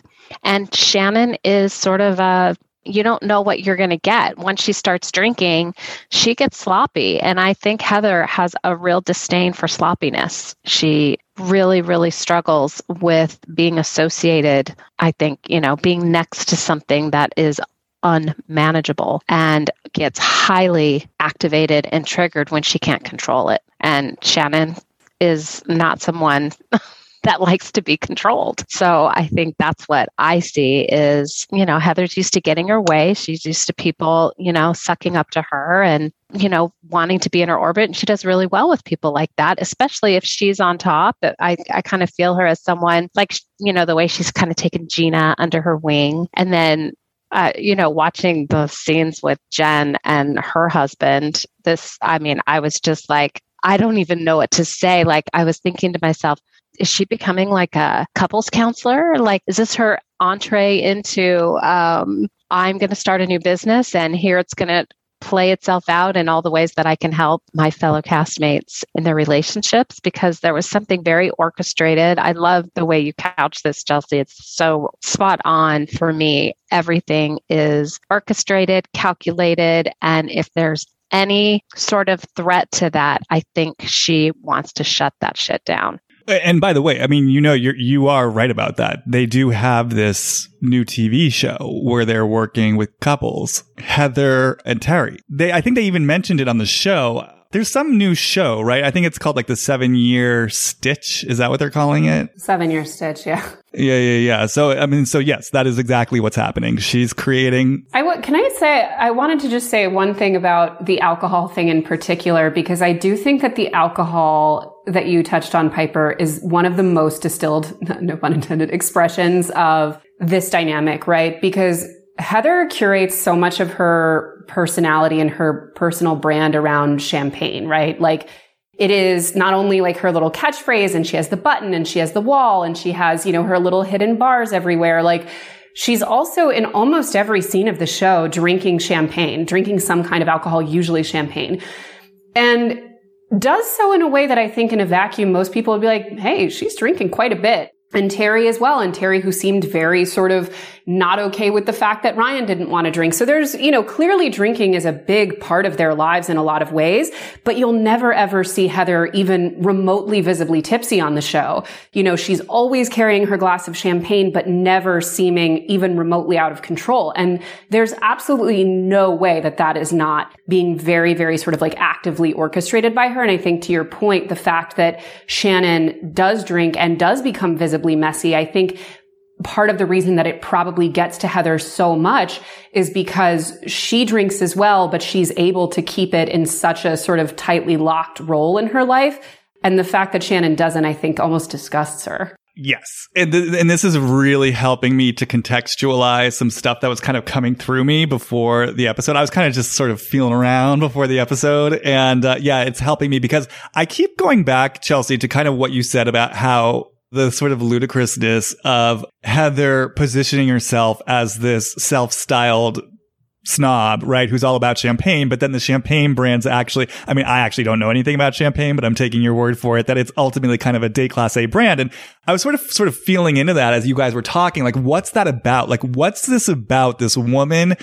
And Shannon is sort of a you don't know what you're going to get. Once she starts drinking, she gets sloppy. And I think Heather has a real disdain for sloppiness. She really, really struggles with being associated, I think, you know, being next to something that is unmanageable and gets highly activated and triggered when she can't control it. And Shannon is not someone that likes to be controlled. So I think that's what I see is, you know, Heather's used to getting her way. She's used to people, you know, sucking up to her and, you know, wanting to be in her orbit. And she does really well with people like that, especially if she's on top. I, I kind of feel her as someone like, you know, the way she's kind of taken Gina under her wing and then uh, you know, watching the scenes with Jen and her husband, this, I mean, I was just like, I don't even know what to say. Like, I was thinking to myself, is she becoming like a couples counselor? Like, is this her entree into, um, I'm going to start a new business and here it's going to play itself out in all the ways that I can help my fellow castmates in their relationships because there was something very orchestrated. I love the way you couch this, Chelsea. It's so spot on for me. Everything is orchestrated, calculated, and if there's any sort of threat to that, I think she wants to shut that shit down. And by the way, I mean, you know, you're, you are right about that. They do have this new TV show where they're working with couples, Heather and Terry. They, I think they even mentioned it on the show. There's some new show, right? I think it's called like the seven year stitch. Is that what they're calling it? Seven year stitch. Yeah. Yeah, yeah, yeah. So, I mean, so yes, that is exactly what's happening. She's creating. I w- can I say, I wanted to just say one thing about the alcohol thing in particular, because I do think that the alcohol that you touched on, Piper, is one of the most distilled, no pun intended, expressions of this dynamic, right? Because Heather curates so much of her personality and her personal brand around champagne, right? Like it is not only like her little catchphrase and she has the button and she has the wall and she has, you know, her little hidden bars everywhere. Like she's also in almost every scene of the show drinking champagne, drinking some kind of alcohol, usually champagne. And does so in a way that I think in a vacuum, most people would be like, Hey, she's drinking quite a bit and Terry as well. And Terry, who seemed very sort of not okay with the fact that Ryan didn't want to drink. So there's, you know, clearly drinking is a big part of their lives in a lot of ways, but you'll never ever see Heather even remotely visibly tipsy on the show. You know, she's always carrying her glass of champagne, but never seeming even remotely out of control. And there's absolutely no way that that is not being very, very sort of like actively orchestrated by her. And I think to your point, the fact that Shannon does drink and does become visibly messy, I think part of the reason that it probably gets to Heather so much is because she drinks as well, but she's able to keep it in such a sort of tightly locked role in her life. And the fact that Shannon doesn't, I think, almost disgusts her. Yes. And, th- and this is really helping me to contextualize some stuff that was kind of coming through me before the episode. I was kind of just sort of feeling around before the episode. And uh, yeah, it's helping me because I keep going back, Chelsea, to kind of what you said about how the sort of ludicrousness of Heather positioning herself as this self-styled snob, right? Who's all about champagne, but then the champagne brands actually, I mean, I actually don't know anything about champagne, but I'm taking your word for it that it's ultimately kind of a day class A brand. And I was sort of, sort of feeling into that as you guys were talking. Like, what's that about? Like, what's this about this woman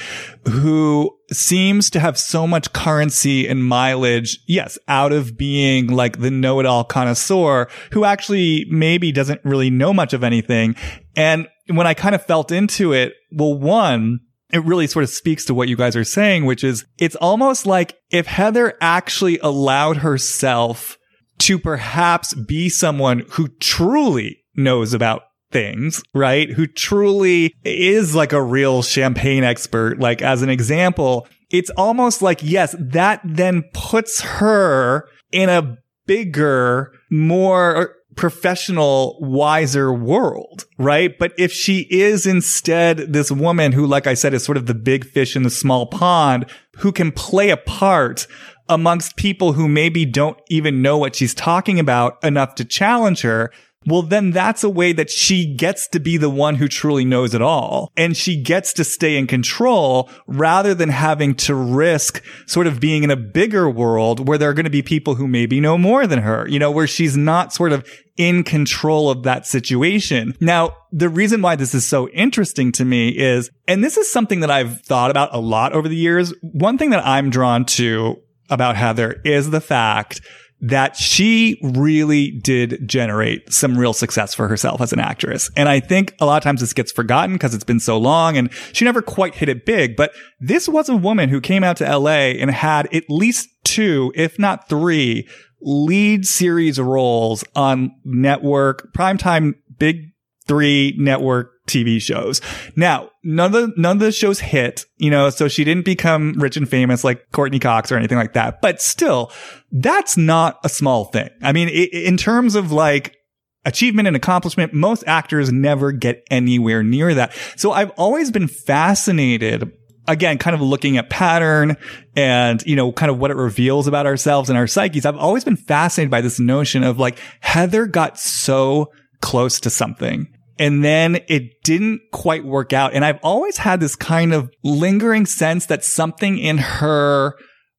who seems to have so much currency and mileage? Yes, out of being like the know it all connoisseur who actually maybe doesn't really know much of anything. And when I kind of felt into it, well, one, it really sort of speaks to what you guys are saying, which is it's almost like if Heather actually allowed herself to perhaps be someone who truly knows about things, right? Who truly is like a real champagne expert. Like as an example, it's almost like, yes, that then puts her in a bigger, more professional, wiser world, right? But if she is instead this woman who, like I said, is sort of the big fish in the small pond, who can play a part amongst people who maybe don't even know what she's talking about enough to challenge her, well, then that's a way that she gets to be the one who truly knows it all. And she gets to stay in control rather than having to risk sort of being in a bigger world where there are going to be people who maybe know more than her, you know, where she's not sort of in control of that situation. Now, the reason why this is so interesting to me is, and this is something that I've thought about a lot over the years. One thing that I'm drawn to about Heather is the fact that she really did generate some real success for herself as an actress. And I think a lot of times this gets forgotten because it's been so long and she never quite hit it big. But this was a woman who came out to LA and had at least two, if not three lead series roles on network, primetime big three network TV shows. Now, none of the, none of the shows hit, you know, so she didn't become rich and famous like Courteney Cox or anything like that. But still, that's not a small thing. I mean, it, in terms of like achievement and accomplishment, most actors never get anywhere near that. So I've always been fascinated again, kind of looking at pattern and, you know, kind of what it reveals about ourselves and our psyches. I've always been fascinated by this notion of like Heather got so close to something and then it didn't quite work out. And I've always had this kind of lingering sense that something in her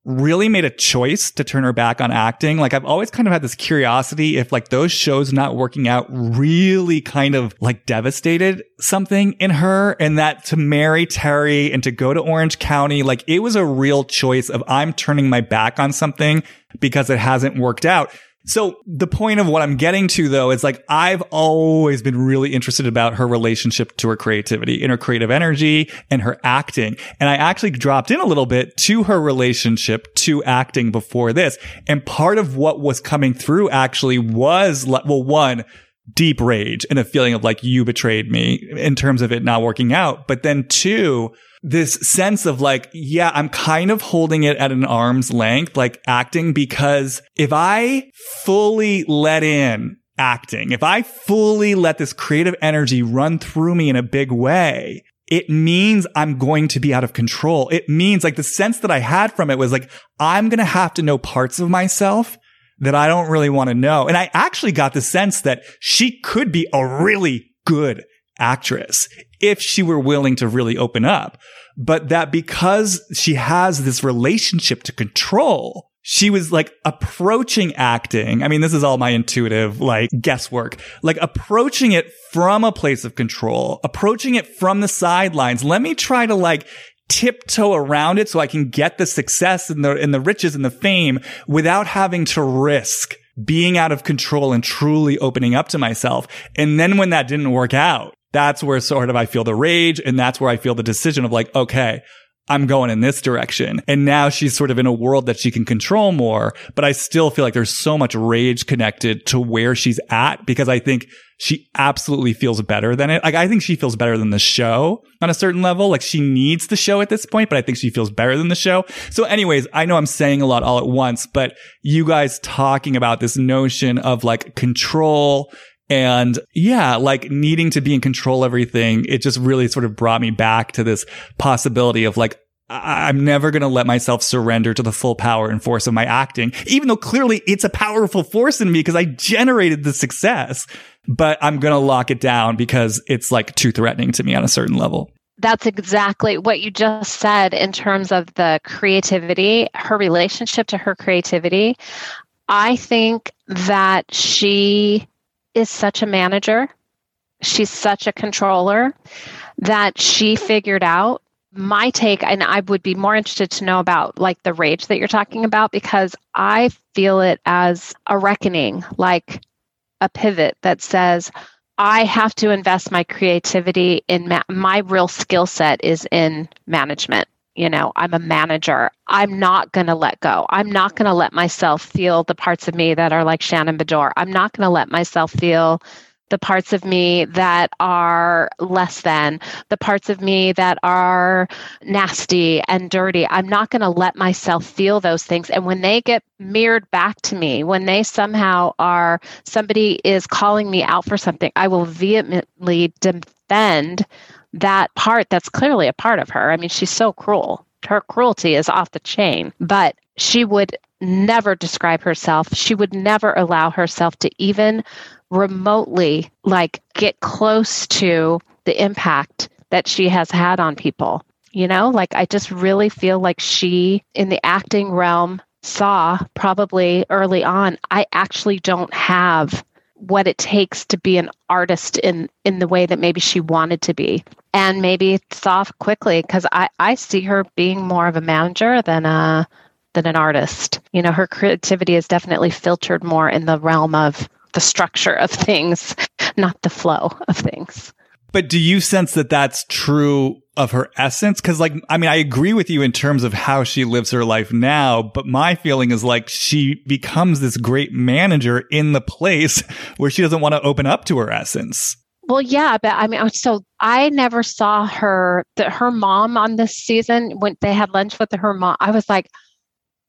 really made a choice to turn her back on acting. Like I've always kind of had this curiosity if like those shows not working out really kind of like devastated something in her and that to marry Terry and to go to Orange County, like it was a real choice of I'm turning my back on something because it hasn't worked out. So the point of what I'm getting to though is like I've always been really interested about her relationship to her creativity and her creative energy and her acting. And I actually dropped in a little bit to her relationship to acting before this. And part of what was coming through actually was well, one, deep rage and a feeling of like you betrayed me in terms of it not working out. But then two, this sense of like, yeah, I'm kind of holding it at an arm's length, like acting, because if I fully let in acting, if I fully let this creative energy run through me in a big way, it means I'm going to be out of control. It means like the sense that I had from it was like, I'm going to have to know parts of myself that I don't really want to know. And I actually got the sense that she could be a really good actress if she were willing to really open up. But that because she has this relationship to control, she was like approaching acting. I mean, this is all my intuitive, like guesswork, like approaching it from a place of control, approaching it from the sidelines. Let me try to like tiptoe around it so I can get the success and the, and the riches and the fame without having to risk being out of control and truly opening up to myself. And then when that didn't work out, that's where sort of I feel the rage. And that's where I feel the decision of like, okay, I'm going in this direction. And now she's sort of in a world that she can control more, but I still feel like there's so much rage connected to where she's at because I think she absolutely feels better than it. Like I think she feels better than the show on a certain level. Like she needs the show at this point, but I think she feels better than the show. So anyways, I know I'm saying a lot all at once, but you guys talking about this notion of like control And yeah, like needing to be in control of everything, it just really sort of brought me back to this possibility of like, I'm never going to let myself surrender to the full power and force of my acting, even though clearly it's a powerful force in me because I generated the success, but I'm going to lock it down because it's like too threatening to me on a certain level. That's exactly what you just said in terms of the creativity, her relationship to her creativity. I think that she is such a manager. She's such a controller that she figured out my take and i would be more interested to know about like the rage that you're talking about because i feel it as a reckoning like a pivot that says i have to invest my creativity in ma- my real skill set is in management you know i'm a manager i'm not going to let go i'm not going to let myself feel the parts of me that are like shannon Beador i'm not going to let myself feel the parts of me that are less than, the parts of me that are nasty and dirty. I'm not going to let myself feel those things. And when they get mirrored back to me, when they somehow are, somebody is calling me out for something, I will vehemently defend that part that's clearly a part of her. I mean, she's so cruel. Her cruelty is off the chain, but she would never describe herself. She would never allow herself to even remotely like get close to the impact that she has had on people. You know, like I just really feel like she in the acting realm saw probably early on, I actually don't have what it takes to be an artist in in the way that maybe she wanted to be and maybe saw quickly because I, I see her being more of a manager than a than an artist you know her creativity is definitely filtered more in the realm of the structure of things, not the flow of things. But do you sense that that's true of her essence? Cause like, I mean, I agree with you in terms of how she lives her life now, but my feeling is like she becomes this great manager in the place where she doesn't want to open up to her essence. Well, yeah, but I mean, oh, so I never saw her, that her mom on this season when they had lunch with her mom. I was like,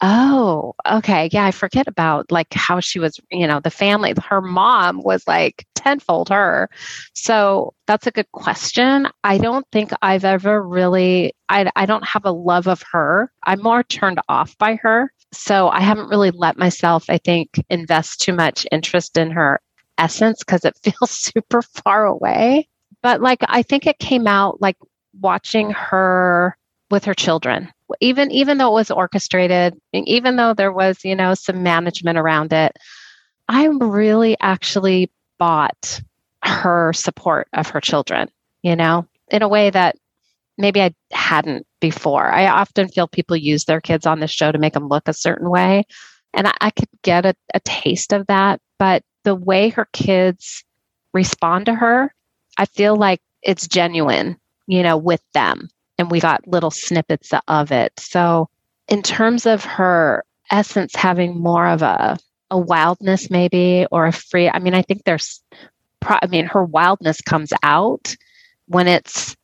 Oh, okay. Yeah, I forget about like how she was, you know, the family, her mom was like tenfold her. So that's a good question. I don't think I've ever really, I, I don't have a love of her. I'm more turned off by her. So I haven't really let myself, I think, invest too much interest in her essence because it feels super far away. But like, I think it came out like watching her with her children. Even even though it was orchestrated even though there was you know some management around it i really actually bought her support of her children you know in a way that maybe i hadn't before. I often feel people use their kids on this show to make them look a certain way and i, I could get a, a taste of that but the way her kids respond to her i feel like it's genuine you know with them and we got little snippets of it. So, in terms of her essence having more of a, a wildness, maybe, or a free, I mean, I think there's, I mean, her wildness comes out when it's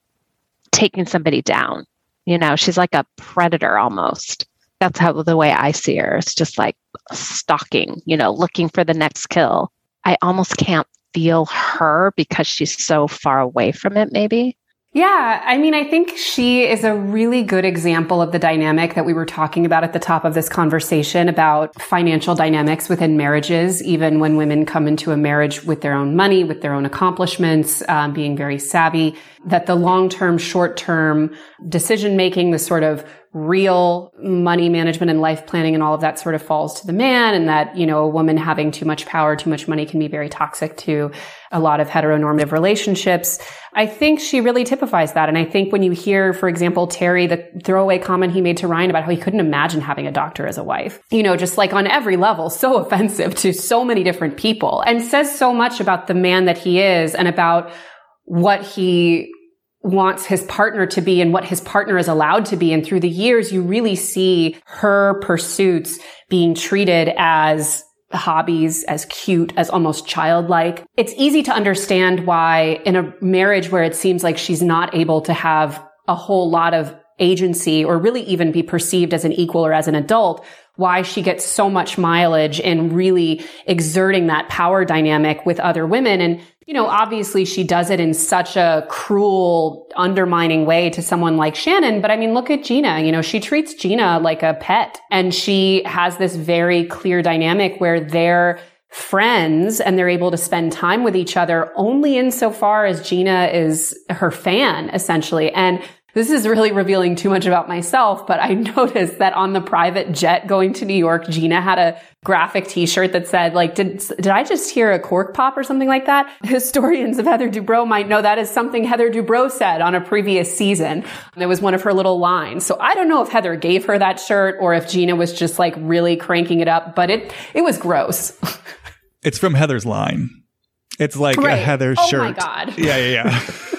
taking somebody down. You know, she's like a predator almost. That's how the way I see her. It's just like stalking, you know, looking for the next kill. I almost can't feel her because she's so far away from it, maybe. Yeah, I mean, I think she is a really good example of the dynamic that we were talking about at the top of this conversation about financial dynamics within marriages, even when women come into a marriage with their own money, with their own accomplishments, um, being very savvy, that the long-term, short-term decision making, the sort of real money management and life planning and all of that sort of falls to the man and that, you know, a woman having too much power, too much money can be very toxic to a lot of heteronormative relationships. I think she really typifies that. And I think when you hear, for example, Terry, the throwaway comment he made to Ryan about how he couldn't imagine having a doctor as a wife, you know, just like on every level, so offensive to so many different people and says so much about the man that he is and about what he wants his partner to be and what his partner is allowed to be. And through the years, you really see her pursuits being treated as hobbies, as cute, as almost childlike. It's easy to understand why in a marriage where it seems like she's not able to have a whole lot of agency or really even be perceived as an equal or as an adult, why she gets so much mileage in really exerting that power dynamic with other women. And, you know, obviously she does it in such a cruel, undermining way to someone like Shannon. But I mean, look at Gina. You know, she treats Gina like a pet and she has this very clear dynamic where they're friends and they're able to spend time with each other only insofar as Gina is her fan, essentially. And this is really revealing too much about myself, but I noticed that on the private jet going to New York, Gina had a graphic t-shirt that said, like, did, did I just hear a cork pop or something like that? Historians of Heather Dubrow might know that is something Heather Dubrow said on a previous season. It was one of her little lines. So I don't know if Heather gave her that shirt or if Gina was just like really cranking it up, but it, it was gross. it's from Heather's line. It's like right. a Heather shirt. Oh my God. Yeah, yeah, yeah.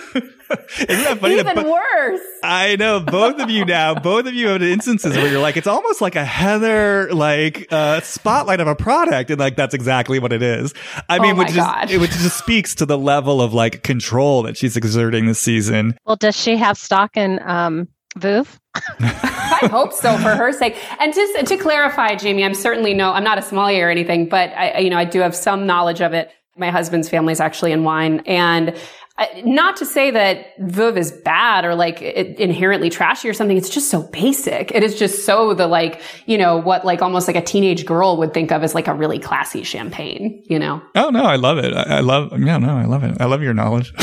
Isn't that funny? Even that, worse. I know both of you now. Both of you have instances where you're like, it's almost like a Heather like uh, spotlight of a product, and like that's exactly what it is. I mean, oh which just it which just speaks to the level of like control that she's exerting this season. Well, does she have stock in um, Veuve? I hope so for her sake. And just to clarify, Jamie, I'm certainly no, I'm not a sommelier or anything, but I, you know, I do have some knowledge of it. My husband's family is actually in wine and not to say that Veuve is bad or like inherently trashy or something. It's just so basic. It is just so the like, you know, what like almost like a teenage girl would think of as like a really classy champagne, you know? Oh, no, I love it. I, I love, yeah, no, I love it. I love your knowledge.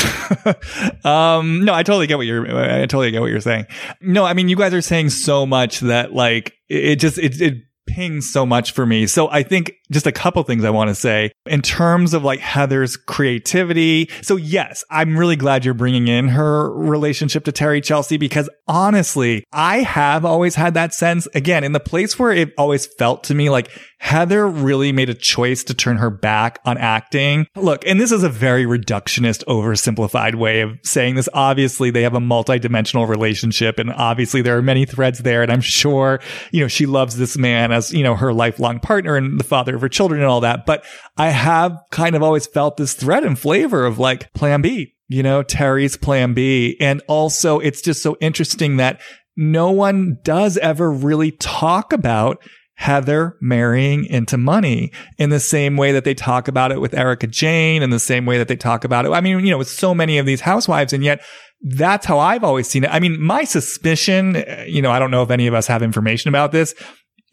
um, no, I totally get what you're, I totally get what you're saying. No, I mean, you guys are saying so much that like, it just, it, it pings so much for me. So I think just a couple things I want to say in terms of like Heather's creativity. So yes, I'm really glad you're bringing in her relationship to Terry Chelsea because honestly, I have always had that sense again in the place where it always felt to me like Heather really made a choice to turn her back on acting. Look, and this is a very reductionist, oversimplified way of saying this. Obviously, they have a multi-dimensional relationship and obviously there are many threads there. And I'm sure, you know, she loves this man as, you know, her lifelong partner and the father of her children and all that. But I have kind of always felt this thread and flavor of like plan B, you know, Terry's plan B. And also it's just so interesting that no one does ever really talk about Heather marrying into money in the same way that they talk about it with Erika Jayne, in the same way that they talk about it. I mean, you know, with so many of these housewives and yet that's how I've always seen it. I mean, my suspicion, eh, you know, I don't know if any of us have information about this.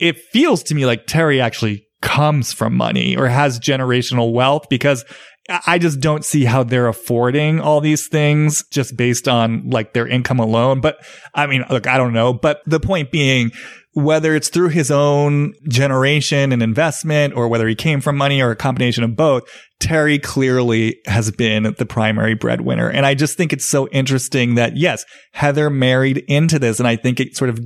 It feels to me like Terry actually comes from money or has generational wealth because I just don't see how they're affording all these things just based on like their income alone. But I mean, look, I don't know. But the point being, whether it's through his own generation and investment or whether he came from money or a combination of both, Terry clearly has been the primary breadwinner. And I just think it's so interesting that yes, Heather married into this. And I think it sort of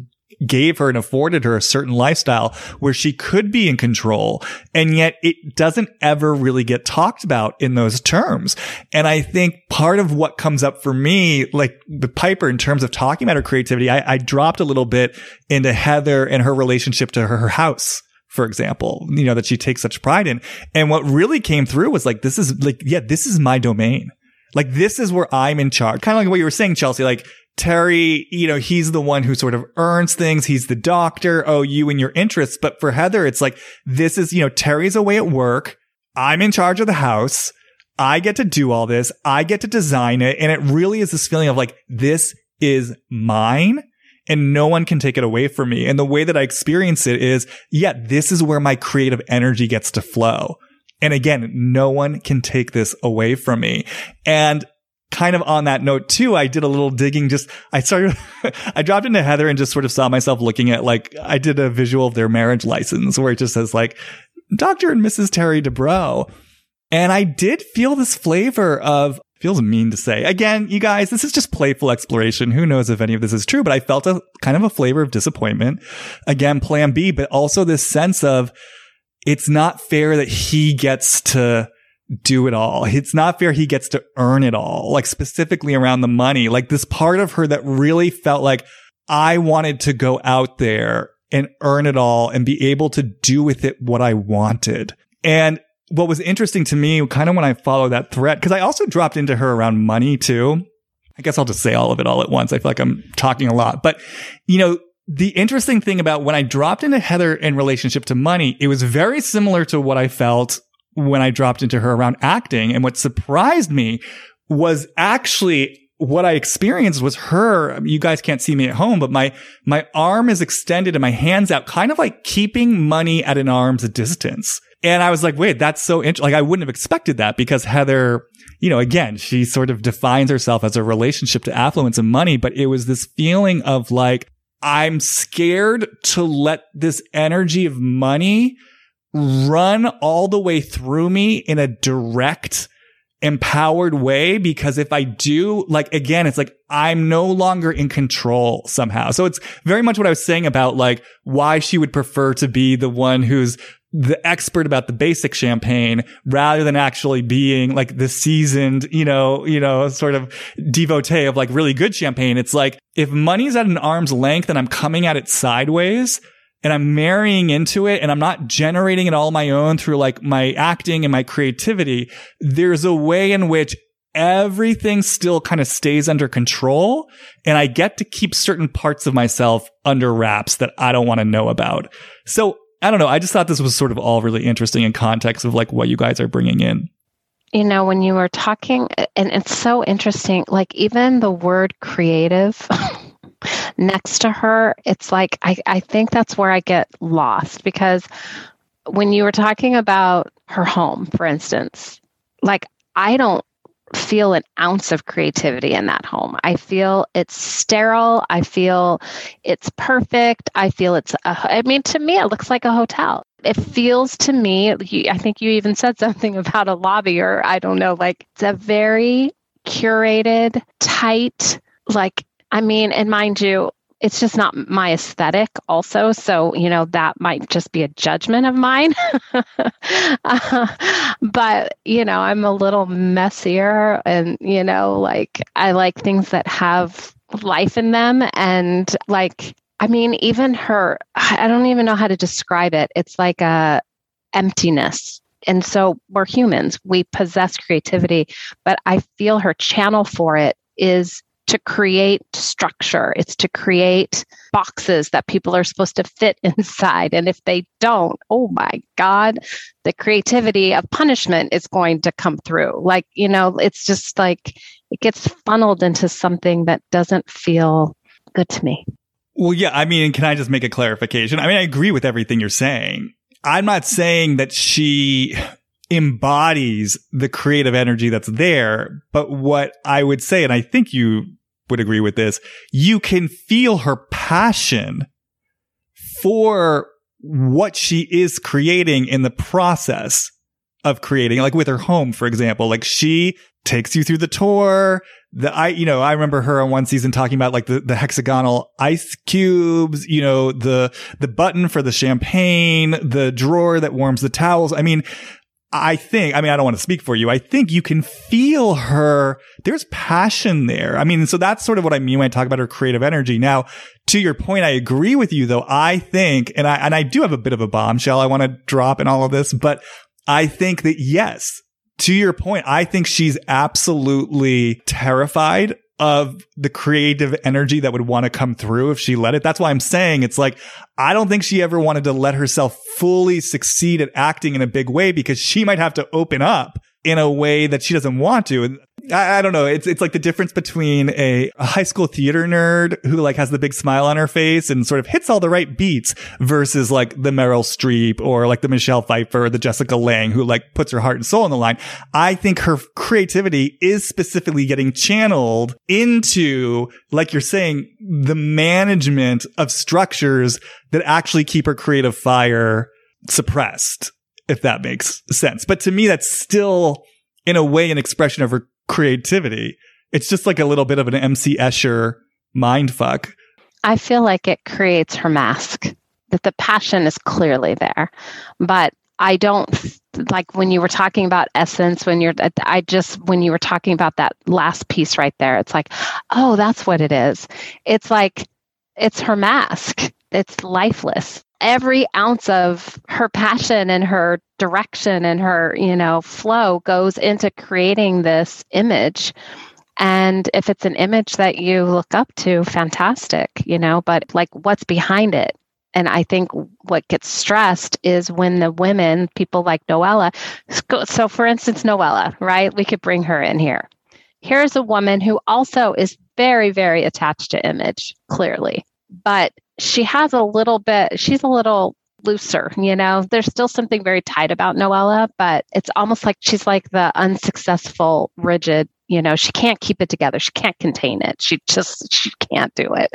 gave her and afforded her a certain lifestyle where she could be in control. And yet it doesn't ever really get talked about in those terms. And I think part of what comes up for me, like the Piper in terms of talking about her creativity, I, I dropped a little bit into Heather and her relationship to her, her house for example, you know, that she takes such pride in. And what really came through was like, this is like, yeah, this is my domain. Like, this is where I'm in charge. Kind of like what you were saying, Chelsea. Like, Terry, you know, he's the one who sort of earns things. He's the doctor. Oh, you and your interests. But for Heather, it's like, this is, you know, Terry's away at work. I'm in charge of the house. I get to do all this. I get to design it. And it really is this feeling of like, this is mine and no one can take it away from me. And the way that I experience it is, yeah, this is where my creative energy gets to flow. And again, no one can take this away from me. And kind of on that note too, I did a little digging. Just I started, I dropped into Heather and just sort of saw myself looking at like I did a visual of their marriage license where it just says like Doctor and Mrs. Terry Dubrow, and I did feel this flavor of. Feels mean to say. Again, you guys, this is just playful exploration. Who knows if any of this is true, but I felt a kind of a flavor of disappointment. Again, plan B, but also this sense of it's not fair that he gets to do it all. It's not fair he gets to earn it all, like specifically around the money. Like this part of her that really felt like I wanted to go out there and earn it all and be able to do with it what I wanted. And what was interesting to me, kind of when I follow that thread, because I also dropped into her around money too. I guess I'll just say all of it all at once. I feel like I'm talking a lot, but you know, the interesting thing about when I dropped into Heather in relationship to money, it was very similar to what I felt when I dropped into her around acting. And what surprised me was actually what I experienced was her. You guys can't see me at home, but my, my arm is extended and my hands out, kind of like keeping money at an arm's distance. And I was like, wait, that's so interesting. Like I wouldn't have expected that because Heather, you know, again, she sort of defines herself as a relationship to affluence and money, but it was this feeling of like, I'm scared to let this energy of money run all the way through me in a direct, empowered way. Because if I do, like, again, it's like I'm no longer in control somehow. So it's very much what I was saying about like why she would prefer to be the one who's the expert about the basic champagne rather than actually being like the seasoned, you know, you know, sort of devotee of like really good champagne. It's like if money's at an arm's length and I'm coming at it sideways and I'm marrying into it and I'm not generating it all my own through like my acting and my creativity, there's a way in which everything still kind of stays under control and I get to keep certain parts of myself under wraps that I don't want to know about. So I don't know. I just thought this was sort of all really interesting in context of like what you guys are bringing in. You know, when you were talking, and it's so interesting, like even the word creative next to her, it's like, I, I think that's where I get lost because when you were talking about her home, for instance, like I don't feel an ounce of creativity in that home. I feel it's sterile. I feel it's perfect. I feel it's, a, I mean, to me, it looks like a hotel. It feels to me, I think you even said something about a lobby, or I don't know, like it's a very curated, tight, like, I mean, and mind you, it's just not my aesthetic also so you know that might just be a judgment of mine. Uh, but you know i'm a little messier and you know like i like things that have life in them and like i mean even her i don't even know how to describe it. It's like a emptiness. And so we're humans. We possess creativity but i feel her channel for it is to create structure. It's to create boxes that people are supposed to fit inside. And if they don't, oh my God, the creativity of punishment is going to come through. Like, you know, it's just like it gets funneled into something that doesn't feel good to me. Well, yeah. I mean, can I just make a clarification? I mean, I agree with everything you're saying. I'm not saying that she embodies the creative energy that's there. But what I would say, and I think you would agree with this. You can feel her passion for what she is creating in the process of creating, like with her home, for example. Like she takes you through the tour. The I, you know, I remember her on one season talking about like the, the hexagonal ice cubes, you know, the, the button for the champagne, the drawer that warms the towels. I mean, I think, I mean, I don't want to speak for you. I think you can feel her. There's passion there. I mean, so that's sort of what I mean when I talk about her creative energy. Now, to your point, I agree with you though. I think, and I, and I do have a bit of a bombshell I want to drop in all of this, but I think that yes, to your point, I think she's absolutely terrified of the creative energy that would want to come through if she let it. That's why I'm saying it's like, I don't think she ever wanted to let herself fully succeed at acting in a big way because she might have to open up in a way that she doesn't want to. And I, I, don't know. It's it's like the difference between a, a, high school theater nerd who like has the big smile on her face and sort of hits all the right beats versus like the Meryl Streep or like the Michelle Pfeiffer or the Jessica Lange who like puts her heart and soul on the line. I think her creativity is specifically getting channeled into, like you're saying, the management of structures that actually keep her creative fire suppressed, if that makes sense. But to me, that's still in a way an expression of her creativity. It's just like a little bit of an MC Escher mind fuck. I feel like it creates her mask, that the passion is clearly there. But I don't like when you were talking about essence, when you're, I just, when you were talking about that last piece right there, it's like, oh, that's what it is. It's like, it's her mask, it's lifeless every ounce of her passion and her direction and her you know flow goes into creating this image And if it's an image that you look up to, fantastic, you know, but like what's behind it? And I think what gets stressed is when the women, people like Noella, so for instance, Noella, right? We could bring her in here. Here's a woman who also is very, very attached to image, clearly, but she has a little bit, she's a little looser, you know. There's still something very tight about Noella, but it's almost like she's like the unsuccessful, rigid, you know, she can't keep it together. She can't contain it. She just she can't do it.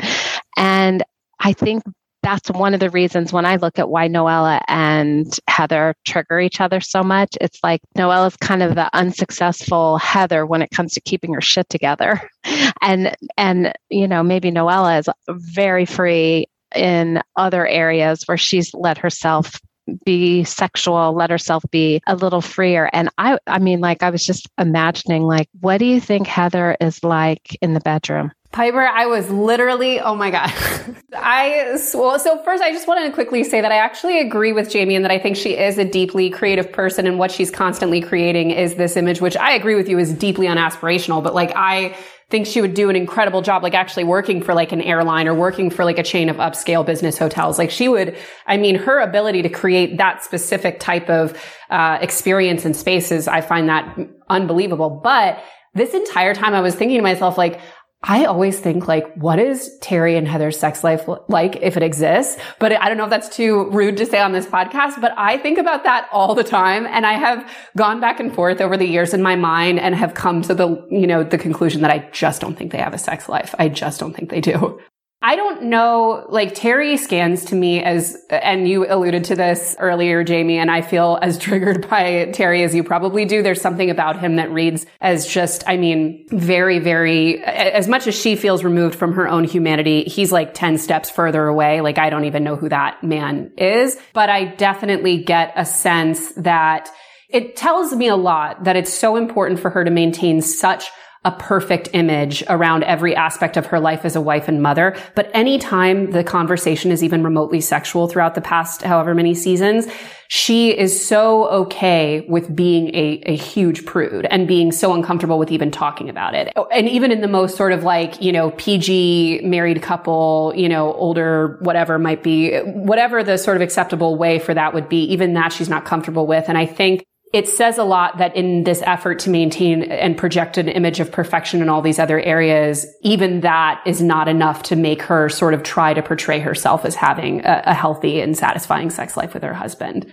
And I think that's one of the reasons when I look at why Noella and Heather trigger each other so much. It's like Noella's kind of the unsuccessful Heather when it comes to keeping her shit together. And and you know, maybe Noella is very free in other areas where she's let herself be sexual, let herself be a little freer. And I I mean like I was just imagining like what do you think Heather is like in the bedroom? Piper, I was literally, oh my God. I, well, so first I just wanted to quickly say that I actually agree with Jamie and that I think she is a deeply creative person and what she's constantly creating is this image, which I agree with you is deeply unaspirational, but like I think she would do an incredible job, like actually working for like an airline or working for like a chain of upscale business hotels. Like she would, I mean, her ability to create that specific type of, uh, experience and spaces, I find that unbelievable. But this entire time I was thinking to myself, like, I always think like, what is Terry and Heather's sex life like if it exists? But I don't know if that's too rude to say on this podcast, but I think about that all the time. And I have gone back and forth over the years in my mind and have come to the, you know, the conclusion that I just don't think they have a sex life. I just don't think they do. I don't know, like Terry scans to me as, and you alluded to this earlier, Jamie, and I feel as triggered by Terry as you probably do. There's something about him that reads as just, I mean, very, very, as much as she feels removed from her own humanity, he's like 10 steps further away. Like I don't even know who that man is, but I definitely get a sense that it tells me a lot that it's so important for her to maintain such a perfect image around every aspect of her life as a wife and mother. But anytime the conversation is even remotely sexual throughout the past however many seasons, she is so okay with being a, a huge prude and being so uncomfortable with even talking about it. And even in the most sort of like, you know, PG married couple, you know, older, whatever might be, whatever the sort of acceptable way for that would be, even that she's not comfortable with. And I think it says a lot that in this effort to maintain and project an image of perfection in all these other areas, even that is not enough to make her sort of try to portray herself as having a, a healthy and satisfying sex life with her husband.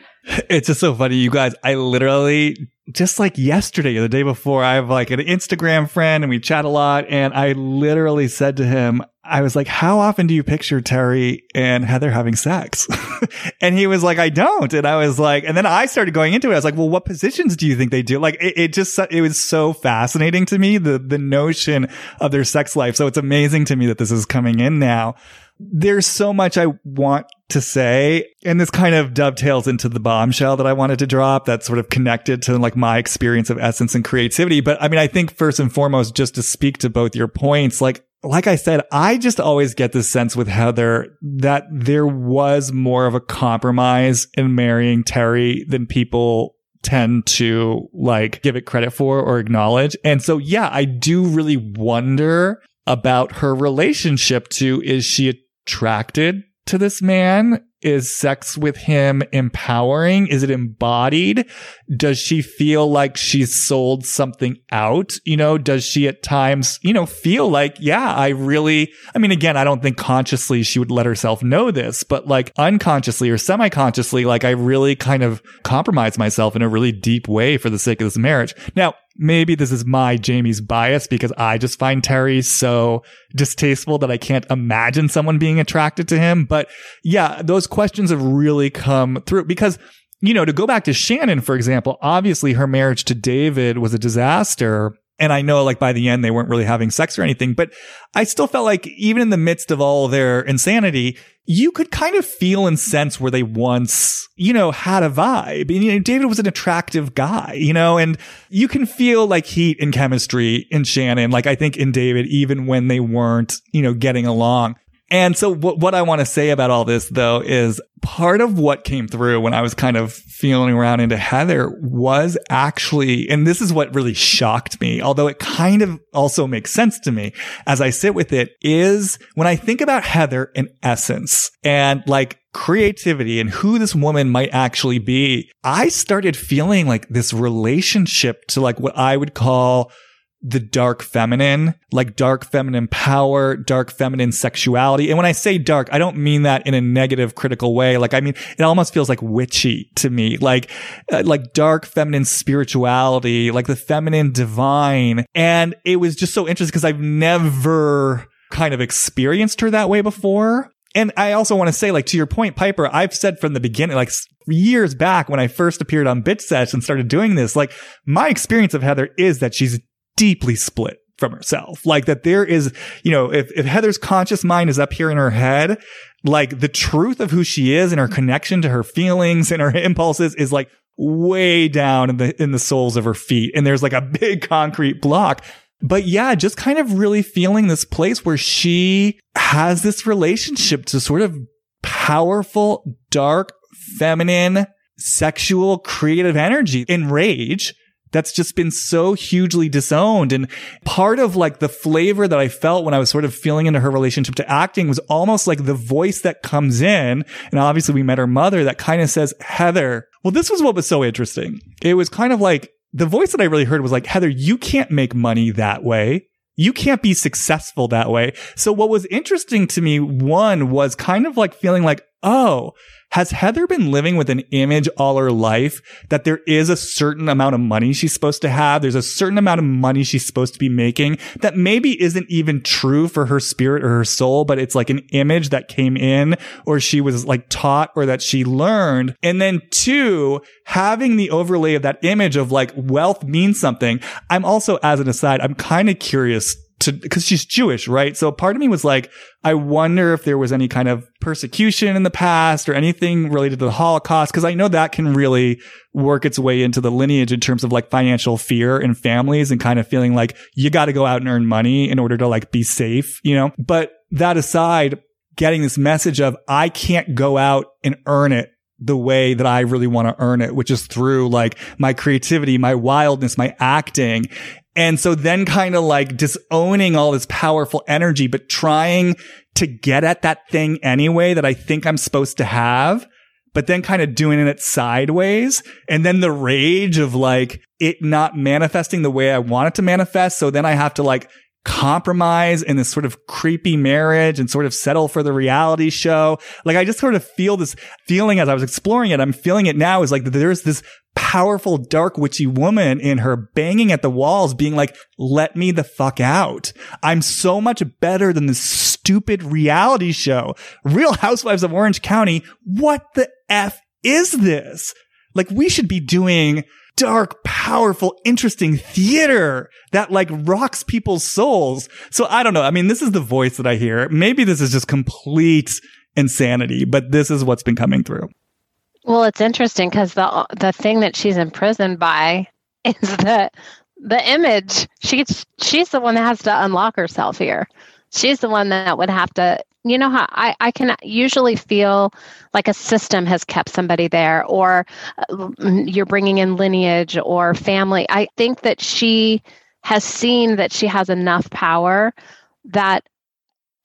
It's just so funny, you guys. I literally just like yesterday or the day before, I have like an Instagram friend and we chat a lot. And I literally said to him, I was like, how often do you picture Terry and Heather having sex? and he was like, I don't. And I was like, and then I started going into it. I was like, well, what positions do you think they do? Like, it, it just, it was so fascinating to me, the, the notion of their sex life. So it's amazing to me that this is coming in now there's so much I want to say. And this kind of dovetails into the bombshell that I wanted to drop that's sort of connected to like my experience of essence and creativity. But I mean, I think first and foremost, just to speak to both your points, like, like I said, I just always get this sense with Heather that there was more of a compromise in marrying Terry than people tend to like give it credit for or acknowledge. And so, yeah, I do really wonder about her relationship to is she attracted to this man? Is sex with him empowering? Is it embodied? Does she feel like she's sold something out? You know, does she at times, you know, feel like, yeah, I really, I mean, again, I don't think consciously she would let herself know this, but like unconsciously or semi consciously, like I really kind of compromise myself in a really deep way for the sake of this marriage. Now, maybe this is my Jamie's bias because I just find Terry so distasteful that I can't imagine someone being attracted to him. But yeah, those questions have really come through because you know, to go back to Shannon, for example, obviously her marriage to David was a disaster. And I know like by the end, they weren't really having sex or anything, but I still felt like even in the midst of all their insanity, you could kind of feel and sense where they once, you know, had a vibe. And, you know, David was an attractive guy, you know, and you can feel like heat and chemistry in Shannon. Like I think in David, even when they weren't, you know, getting along. And so what, what I want to say about all this though is part of what came through when I was kind of feeling around into Heather was actually, and this is what really shocked me, although it kind of also makes sense to me as I sit with it is when I think about Heather in essence and like creativity and who this woman might actually be, I started feeling like this relationship to like what I would call the dark feminine, like dark feminine power, dark feminine sexuality. And when I say dark, I don't mean that in a negative, critical way. Like, I mean, it almost feels like witchy to me, like, uh, like dark feminine spirituality, like the feminine divine. And it was just so interesting because I've never kind of experienced her that way before. And I also want to say, like, to your point, Piper, I've said from the beginning, like years back when I first appeared on Bitch Sesh and started doing this, like my experience of Heather is that she's deeply split from herself. Like that there is, you know, if, if Heather's conscious mind is up here in her head, like the truth of who she is and her connection to her feelings and her impulses is like way down in the, in the soles of her feet. And there's like a big concrete block. But yeah, just kind of really feeling this place where she has this relationship to sort of powerful, dark, feminine, sexual, creative energy in rage that's just been so hugely disowned. And part of like the flavor that I felt when I was sort of feeling into her relationship to acting was almost like the voice that comes in. And obviously we met her mother that kind of says, Heather, well, this was what was so interesting. It was kind of like the voice that I really heard was like, Heather, you can't make money that way. You can't be successful that way. So what was interesting to me, one was kind of like feeling like, oh, has Heather been living with an image all her life that there is a certain amount of money she's supposed to have? There's a certain amount of money she's supposed to be making that maybe isn't even true for her spirit or her soul, but it's like an image that came in or she was like taught or that she learned. And then two, having the overlay of that image of like wealth means something. I'm also, as an aside, I'm kind of curious to because she's Jewish, right? So part of me was like, I wonder if there was any kind of persecution in the past or anything related to the Holocaust, because I know that can really work its way into the lineage in terms of like financial fear in families and kind of feeling like you got to go out and earn money in order to like be safe, you know. But that aside, getting this message of I can't go out and earn it the way that I really want to earn it, which is through like my creativity, my wildness, my acting. And so then kind of like disowning all this powerful energy, but trying to get at that thing anyway that I think I'm supposed to have, but then kind of doing it sideways. And then the rage of like it not manifesting the way I want it to manifest. So then I have to like compromise in this sort of creepy marriage and sort of settle for the reality show. Like I just sort of feel this feeling as I was exploring it. I'm feeling it now is like there's this powerful, dark, witchy woman in her banging at the walls being like, let me the fuck out. I'm so much better than this stupid reality show. Real Housewives of Orange County. What the F is this? Like we should be doing dark, powerful, interesting theater that like rocks people's souls. So I don't know. I mean, this is the voice that I hear. Maybe this is just complete insanity, but this is what's been coming through. Well, it's interesting because the the thing that she's imprisoned by is that the image. She's she's the one that has to unlock herself here. She's the one that would have to you know how I, I can usually feel like a system has kept somebody there or uh, you're bringing in lineage or family i think that she has seen that she has enough power that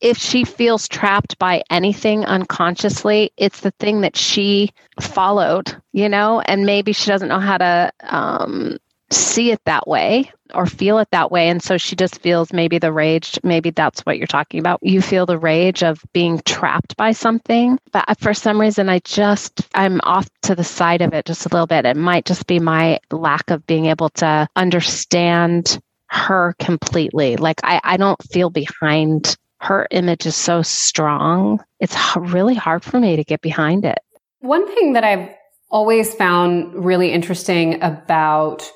if she feels trapped by anything unconsciously it's the thing that she followed you know and maybe she doesn't know how to um, see it that way or feel it that way. And so she just feels maybe the rage, maybe that's what you're talking about. You feel the rage of being trapped by something. But for some reason, I just, I'm off to the side of it just a little bit. It might just be my lack of being able to understand her completely. Like I, I don't feel behind her image is so strong. It's really hard for me to get behind it. One thing that I've always found really interesting about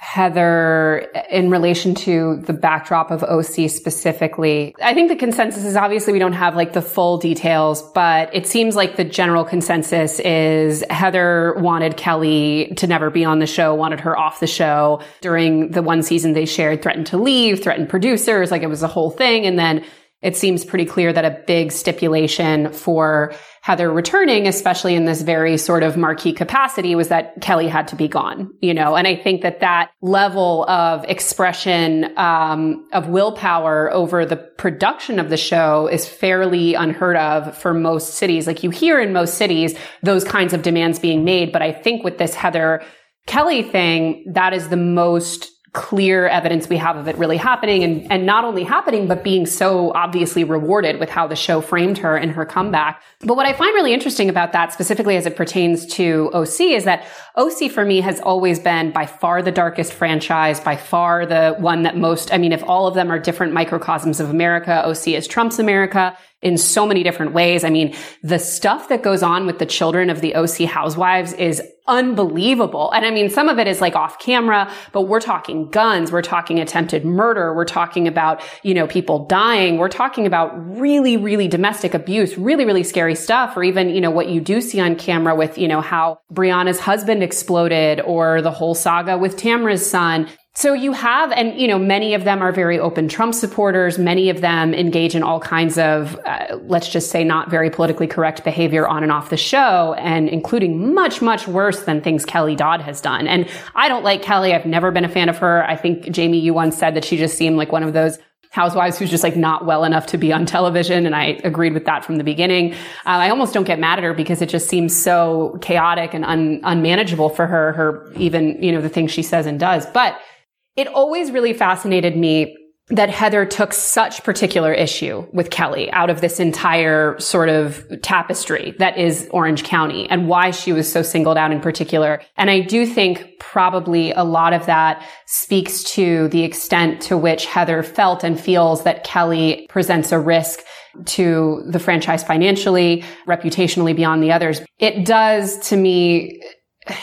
Heather in relation to the backdrop of OC specifically. I think the consensus is obviously we don't have like the full details, but it seems like the general consensus is Heather wanted Kelly to never be on the show, wanted her off the show. During the one season they shared, threatened to leave, threatened producers, like it was a whole thing. And then it seems pretty clear that a big stipulation for Heather returning, especially in this very sort of marquee capacity, was that Kelly had to be gone, you know, and I think that that level of expression, um, of willpower over the production of the show is fairly unheard of for most cities. Like you hear in most cities, those kinds of demands being made. But I think with this Heather Kelly thing, that is the most clear evidence we have of it really happening and, and not only happening, but being so obviously rewarded with how the show framed her and her comeback. But what I find really interesting about that, specifically as it pertains to OC, is that OC for me has always been by far the darkest franchise, by far the one that most, I mean, if all of them are different microcosms of America, OC is Trump's America in so many different ways. I mean, the stuff that goes on with the children of the OC housewives is unbelievable. And I mean, some of it is like off camera, but we're talking guns. We're talking attempted murder. We're talking about, you know, people dying. We're talking about really, really domestic abuse, really, really scary stuff. Or even, you know, what you do see on camera with, you know, how Briana's husband exploded or the whole saga with Tamra's son. So you have, and you know, many of them are very open Trump supporters. Many of them engage in all kinds of, uh, let's just say, not very politically correct behavior on and off the show, and including much, much worse than things Kelly Dodd has done. And I don't like Kelly. I've never been a fan of her. I think Jamie, you once said that she just seemed like one of those housewives who's just like not well enough to be on television. And I agreed with that from the beginning. Uh, I almost don't get mad at her because it just seems so chaotic and un- unmanageable for her, her even, you know, the things she says and does. But it always really fascinated me that Heather took such particular issue with Kelly out of this entire sort of tapestry that is Orange County and why she was so singled out in particular. And I do think probably a lot of that speaks to the extent to which Heather felt and feels that Kelly presents a risk to the franchise financially, reputationally beyond the others. It does to me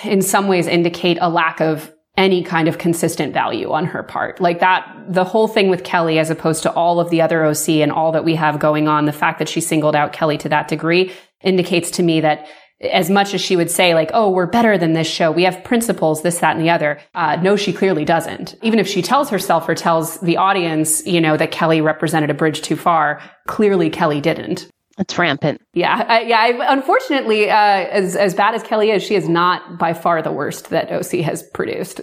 in some ways indicate a lack of any kind of consistent value on her part. Like that, the whole thing with Kelly, as opposed to all of the other OC and all that we have going on, the fact that she singled out Kelly to that degree indicates to me that as much as she would say like, oh, we're better than this show. We have principles, this, that, and the other. Uh, no, she clearly doesn't. Even if she tells herself or tells the audience, you know, that Kelly represented a bridge too far, clearly Kelly didn't. It's rampant. Yeah, I, yeah. I, unfortunately, uh, as as bad as Kelly is, she is not by far the worst that OC has produced.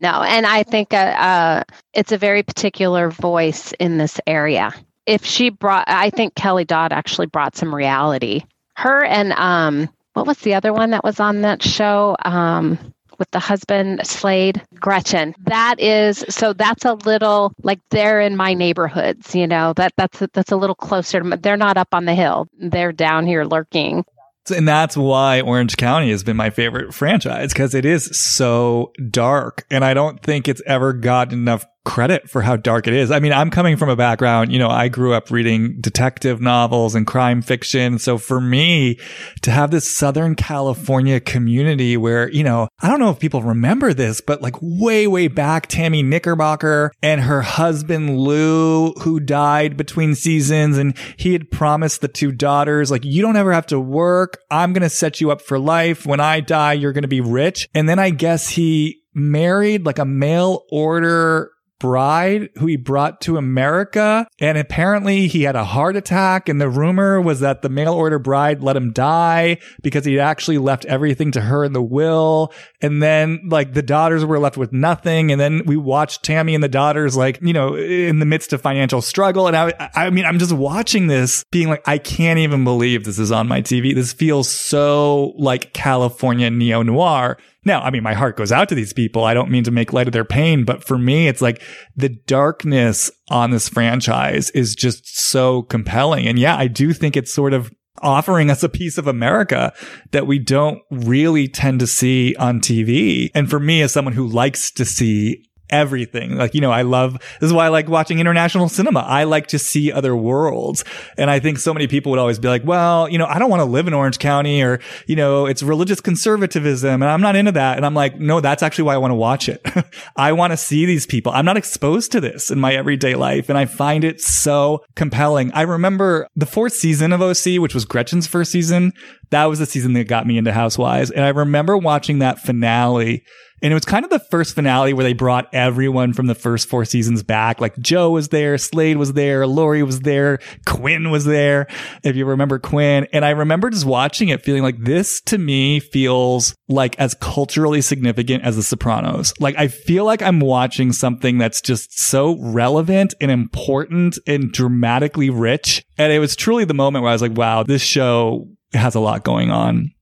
No, and I think uh, uh, it's a very particular voice in this area. If she brought, I think Kelly Dodd actually brought some reality. Her and um, what was the other one that was on that show? Um, with the husband Slade, Gretchen. That is so that's a little like they're in my neighborhoods, you know. That that's that's a little closer to they're not up on the hill. They're down here lurking. And that's why Orange County has been my favorite franchise because it is so dark. And I don't think it's ever gotten enough credit for how dark it is. I mean, I'm coming from a background, you know, I grew up reading detective novels and crime fiction. So for me to have this Southern California community where, you know, I don't know if people remember this, but like way, way back, Tammy Knickerbocker and her husband Lou, who died between seasons and he had promised the two daughters, like, you don't ever have to work. I'm going to set you up for life. When I die, you're going to be rich. And then I guess he married like a mail order bride who he brought to America. And apparently he had a heart attack. And the rumor was that the mail order bride let him die because he actually left everything to her in the will. And then like the daughters were left with nothing. And then we watched Tammy and the daughters like, you know, in the midst of financial struggle. And I, I mean, I'm just watching this being like, I can't even believe this is on my TV. This feels so like California neo noir. Now, I mean, my heart goes out to these people. I don't mean to make light of their pain, but for me, it's like the darkness on this franchise is just so compelling. And yeah, I do think it's sort of offering us a piece of America that we don't really tend to see on TV. And for me, as someone who likes to see everything. Like, you know, I love, this is why I like watching international cinema. I like to see other worlds. And I think so many people would always be like, well, you know, I don't want to live in Orange County or, you know, it's religious conservatism and I'm not into that. And I'm like, no, that's actually why I want to watch it. I want to see these people. I'm not exposed to this in my everyday life. And I find it so compelling. I remember the fourth season of OC, which was Gretchen's first season That was the season that got me into Housewives. And I remember watching that finale and it was kind of the first finale where they brought everyone from the first four seasons back. Like Jo was there, Slade was there, Lauri was there, Quinn was there, if you remember Quinn. And I remember just watching it feeling like this to me feels like as culturally significant as The Sopranos. Like I feel like I'm watching something that's just so relevant and important and dramatically rich. And it was truly the moment where I was like, wow, this show has a lot going on.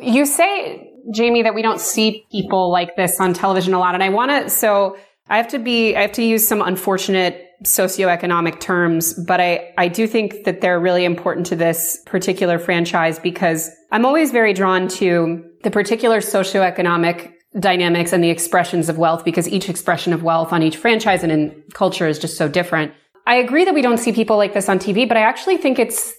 You say Jamie, that we don't see people like this on television a lot. And I want to, so I have to be, I have to use some unfortunate socioeconomic terms, but I, I do think that they're really important to this particular franchise because I'm always very drawn to the particular socioeconomic dynamics and the expressions of wealth because each expression of wealth on each franchise and in culture is just so different. I agree that we don't see people like this on TV, but I actually think it's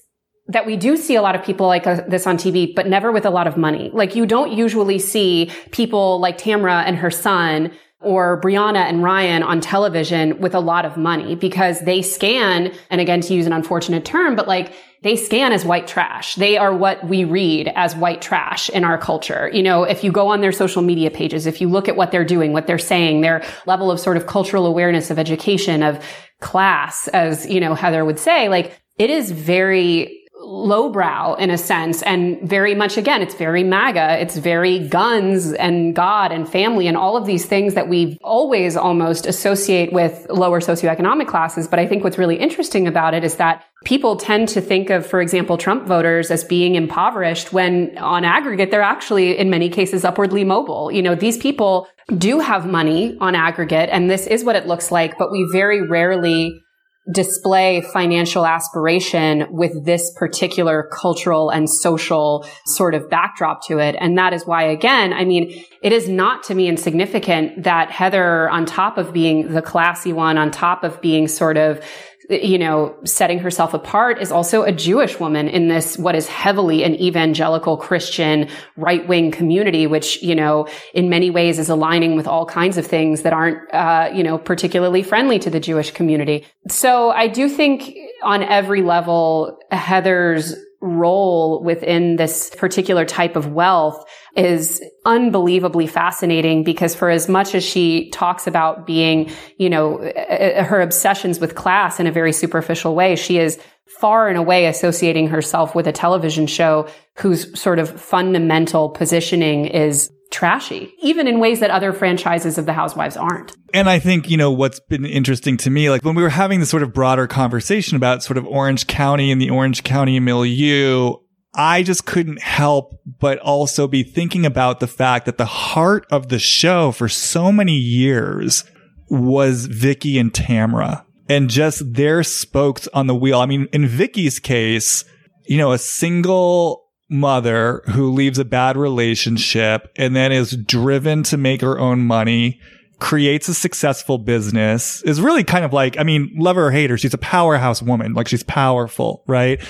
that we do see a lot of people like uh, this on TV, but never with a lot of money. Like you don't usually see people like Tamra and her son or Briana and Ryan on television with a lot of money because they scan, and again, to use an unfortunate term, but like they scan as white trash. They are what we read as white trash in our culture. You know, if you go on their social media pages, if you look at what they're doing, what they're saying, their level of sort of cultural awareness of education, of class, as, you know, Heather would say, like it is very lowbrow in a sense and very much again it's very maga it's very guns and god and family and all of these things that we always almost associate with lower socioeconomic classes. But i think what's really interesting about it is that people tend to think of for example trump voters as being impoverished when on aggregate they're actually in many cases upwardly mobile. You know these people do have money on aggregate and this is what it looks like but we very rarely display financial aspiration with this particular cultural and social sort of backdrop to it. And that is why, again, I mean, it is not to me insignificant that Heather, on top of being the classy one, on top of being sort of you know, setting herself apart is also a Jewish woman in this, what is heavily an evangelical Christian right wing community, which, you know, in many ways is aligning with all kinds of things that aren't, uh, you know, particularly friendly to the Jewish community. So I do think on every level, Heather's role within this particular type of wealth is unbelievably fascinating because for as much as she talks about being, you know, uh, her obsessions with class in a very superficial way, she is far and away associating herself with a television show whose sort of fundamental positioning is trashy, even in ways that other franchises of the Housewives aren't. And I think, you know, what's been interesting to me, like when we were having this sort of broader conversation about sort of Orange County and the Orange County milieu, I just couldn't help but also be thinking about the fact that the heart of the show for so many years was Vicki and Tamra and just their spokes on the wheel. I mean, in Vicki's case, you know, a single mother who leaves a bad relationship and then is driven to make her own money, creates a successful business, is really kind of like, I mean, love her or hate her, she's a powerhouse woman. Like she's powerful, right?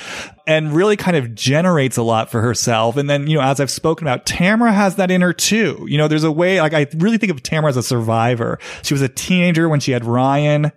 And really kind of generates a lot for herself. And then, you know, as I've spoken about, Tamara has that in her too. You know, there's a way, like I really think of Tamara as a survivor. She was a teenager when she had Ryan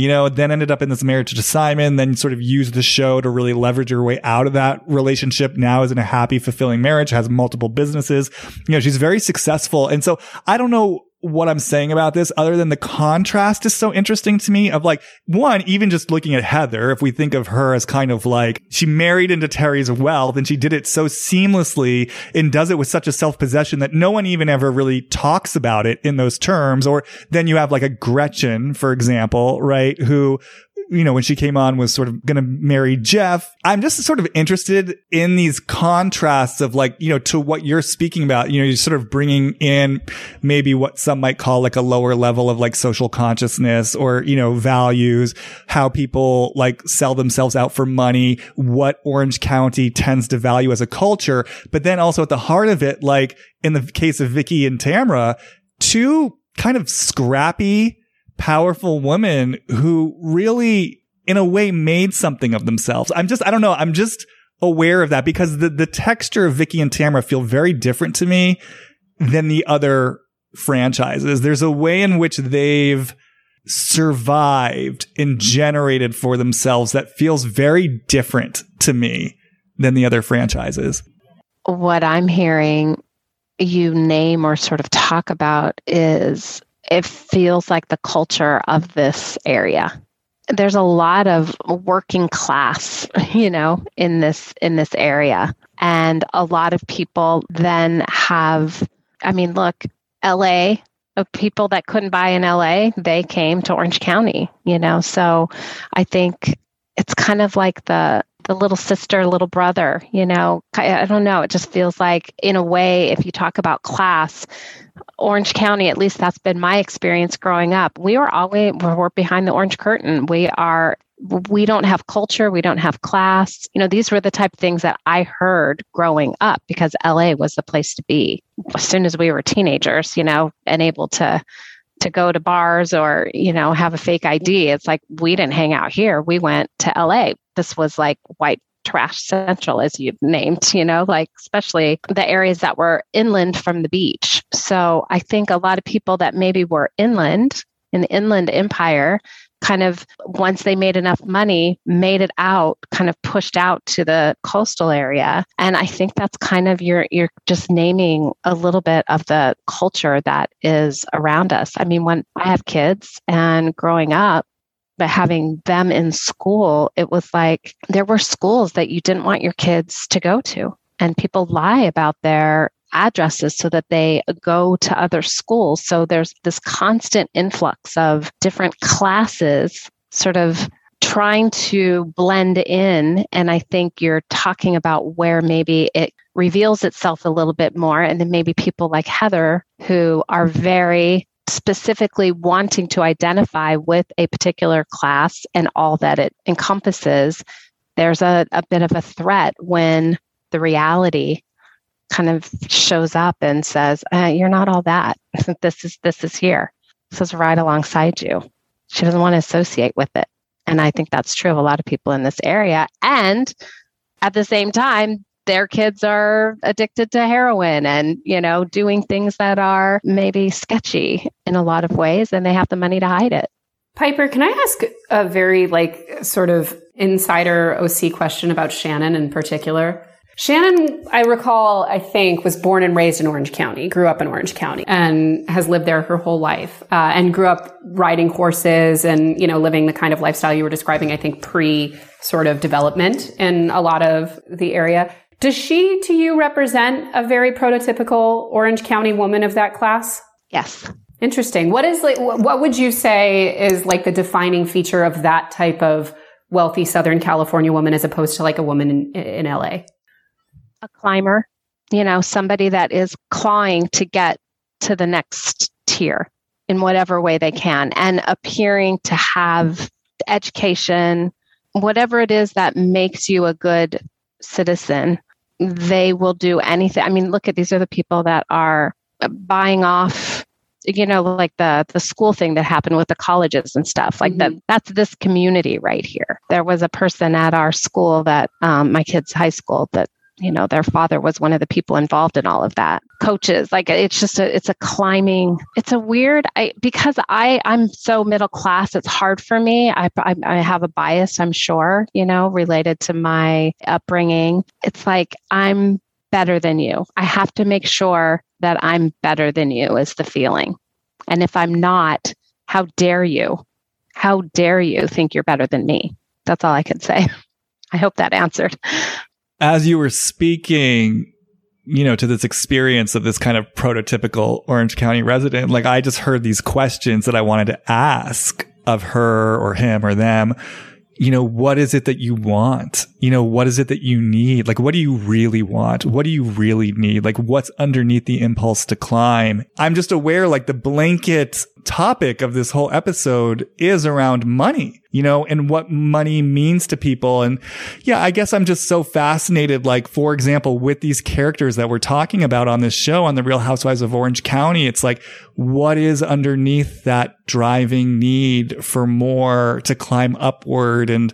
you know, then ended up in this marriage to Simon, then sort of used the show to really leverage her way out of that relationship. Now is in a happy, fulfilling marriage, has multiple businesses. You know, she's very successful. And so I don't know what I'm saying about this other than the contrast is so interesting to me of like one, even just looking at Heather, if we think of her as kind of like she married into Terry's wealth and she did it so seamlessly and does it with such a self possession that no one even ever really talks about it in those terms. Or then you have like a Gretchen, for example, right? Who you know, when she came on was sort of going to marry Jeff. I'm just sort of interested in these contrasts of like, you know, to what you're speaking about, you know, you're sort of bringing in maybe what some might call like a lower level of like social consciousness or, you know, values, how people like sell themselves out for money, what Orange County tends to value as a culture. But then also at the heart of it, like in the case of Vicki and Tamra, two kind of scrappy, powerful woman who really, in a way, made something of themselves. I'm just, I don't know. I'm just aware of that because the, the texture of Vicki and Tamra feel very different to me than the other franchises. There's a way in which they've survived and generated for themselves that feels very different to me than the other franchises. what I'm hearing you name or sort of talk about is it feels like the culture of this area. There's a lot of working class, you know, in this in this area. And a lot of people then have I mean, look, LA, of people that couldn't buy in LA, they came to Orange County, you know. So I think it's kind of like the the little sister, little brother, you know. I, I don't know. It just feels like, in a way, if you talk about class, Orange County, at least that's been my experience growing up. We were always we're behind the orange curtain. We are we don't have culture, we don't have class. You know, these were the type of things that I heard growing up because LA was the place to be. As soon as we were teenagers, you know, and able to to go to bars or, you know, have a fake ID, it's like we didn't hang out here. We went to LA. This was like white trash central as you've named you know like especially the areas that were inland from the beach. So i think a lot of people that maybe were inland in the inland empire kind of once they made enough money made it out kind of pushed out to the coastal area. And i think that's kind of you're you're just naming a little bit of the culture that is around us. I mean when i have kids and growing up but having them in school, it was like there were schools that you didn't want your kids to go to. And people lie about their addresses so that they go to other schools. So there's this constant influx of different classes sort of trying to blend in. And I think you're talking about where maybe it reveals itself a little bit more. And then maybe people like Heather, who are very specifically wanting to identify with a particular class and all that it encompasses, there's a, a bit of a threat when the reality kind of shows up and says, uh, "You're not all that. this is this is here. This is right alongside you." She doesn't want to associate with it, and I think that's true of a lot of people in this area. And at the same time, their kids are addicted to heroin and, you know, doing things that are maybe sketchy in a lot of ways and they have the money to hide it. Piper, can I ask a very like sort of insider OC question about Shannon in particular? Shannon, I recall, I think, was born and raised in Orange County, grew up in Orange County, and has lived there her whole life, uh, and grew up riding horses and, you know, living the kind of lifestyle you were describing, I think, pre sort of development in a lot of the area. Does she, to you, represent a very prototypical Orange County woman of that class? Yes. Interesting. What is like, what would you say is like the defining feature of that type of wealthy Southern California woman as opposed to like a woman in, in LA? A climber, you know, somebody that is clawing to get to the next tier in whatever way they can and appearing to have education, whatever it is that makes you a good citizen they will do anything. I mean, look at these are the people that are buying off you know like the the school thing that happened with the colleges and stuff like mm-hmm. that that's this community right here there was a person at our school that um, my kids high school that you know their father was one of the people involved in all of that. Coaches like it's just a it's a climbing it's a weird i because i i'm so middle class it's hard for me. I, I i have a bias i'm sure you know related to my upbringing. It's like i'm better than you. I have to make sure that i'm better than you is the feeling. And if i'm not how dare you? How dare you think you're better than me? That's all i can say. I hope that answered as you were speaking, you know, to this experience of this kind of prototypical Orange County resident, like I just heard these questions that I wanted to ask of her or him or them. You know, what is it that you want? You know, what is it that you need? Like, what do you really want? What do you really need? Like, what's underneath the impulse to climb? I'm just aware, like, the blanket topic of this whole episode is around money, you know, and what money means to people. And yeah, I guess I'm just so fascinated. Like, for example, with these characters that we're talking about on this show on the Real Housewives of Orange County, it's like, what is underneath that driving need for more to climb upward? And,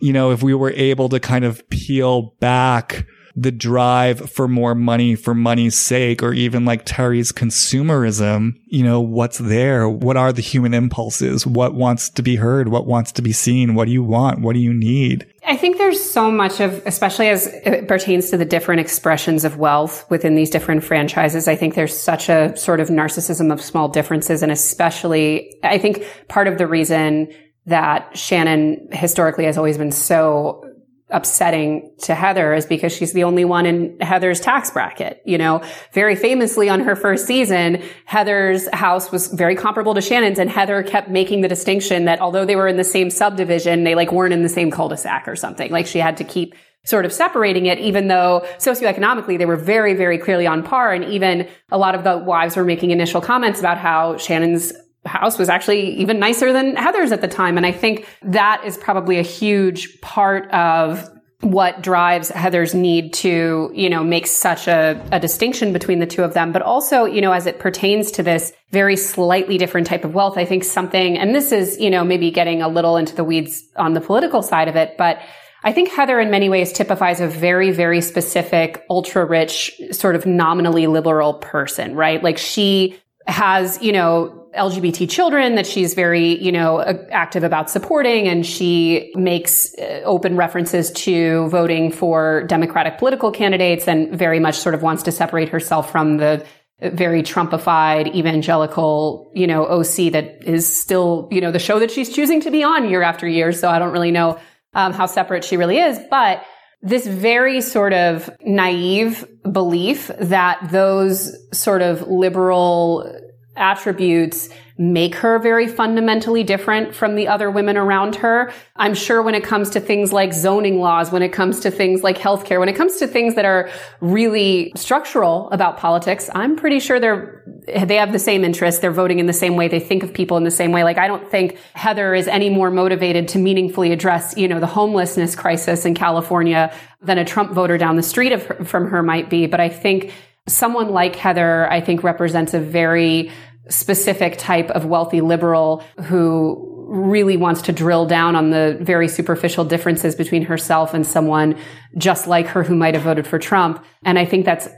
you know, if we were able to kind of peel back the drive for more money for money's sake, or even like Terry's consumerism, you know, what's there? What are the human impulses? What wants to be heard? What wants to be seen? What do you want? What do you need? I think there's so much of, especially as it pertains to the different expressions of wealth within these different franchises. I think there's such a sort of narcissism of small differences. And especially, I think part of the reason that Shannon historically has always been so upsetting to Heather is because she's the only one in Heather's tax bracket. You know, very famously on her first season, Heather's house was very comparable to Shannon's and Heather kept making the distinction that although they were in the same subdivision, they like weren't in the same cul-de-sac or something. Like she had to keep sort of separating it, even though socioeconomically they were very, very clearly on par. And even a lot of the wives were making initial comments about how Shannon's house was actually even nicer than Heather's at the time. And I think that is probably a huge part of what drives Heather's need to, you know, make such a, a distinction between the two of them. But also, you know, as it pertains to this very slightly different type of wealth, I think something, and this is, you know, maybe getting a little into the weeds on the political side of it, but I think Heather in many ways typifies a very, very specific, ultra rich, sort of nominally liberal person, right? Like she has, you know, LGBT children that she's very, you know, active about supporting. And she makes uh, open references to voting for Democratic political candidates and very much sort of wants to separate herself from the very Trumpified evangelical, you know, OC that is still, you know, the show that she's choosing to be on year after year. So I don't really know um, how separate she really is, but this very sort of naive belief that those sort of liberal attributes make her very fundamentally different from the other women around her. I'm sure when it comes to things like zoning laws, when it comes to things like healthcare, when it comes to things that are really structural about politics, I'm pretty sure they're, they have the same interests. They're voting in the same way. They think of people in the same way. Like I don't think Heather is any more motivated to meaningfully address, you know, the homelessness crisis in California than a Trump voter down the street of from her might be. But I think someone like Heather, I think represents a very specific type of wealthy liberal who really wants to drill down on the very superficial differences between herself and someone just like her who might have voted for Trump. And I think that's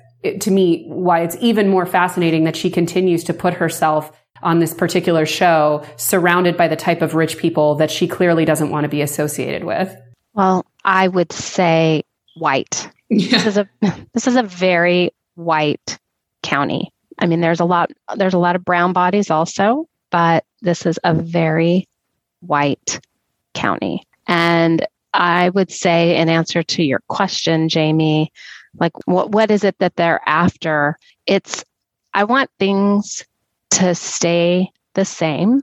to me why it's even more fascinating that she continues to put herself on this particular show surrounded by the type of rich people that she clearly doesn't want to be associated with. Well, I would say white. Yeah. This is a this is a very white county. I mean, there's a lot there's a lot of brown bodies also, but this is a very white county. And I would say, in answer to your question, Jamie, like what what is it that they're after? It's I want things to stay the same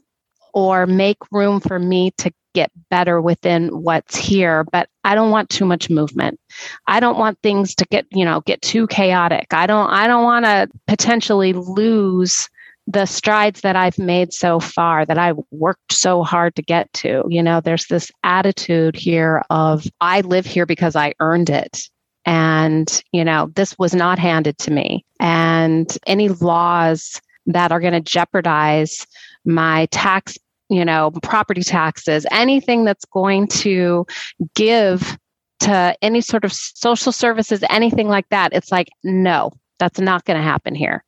or make room for me to get better within what's here but i don't want too much movement. I don't want things to get you know get too chaotic. I don't i don't want to potentially lose the strides that i've made so far that i worked so hard to get to. You know there's this attitude here of i live here because i earned it. And you know this was not handed to me. And any laws that are going to jeopardize my tax you know, property taxes, anything that's going to give to any sort of social services, anything like that. It's like, no, that's not going to happen here.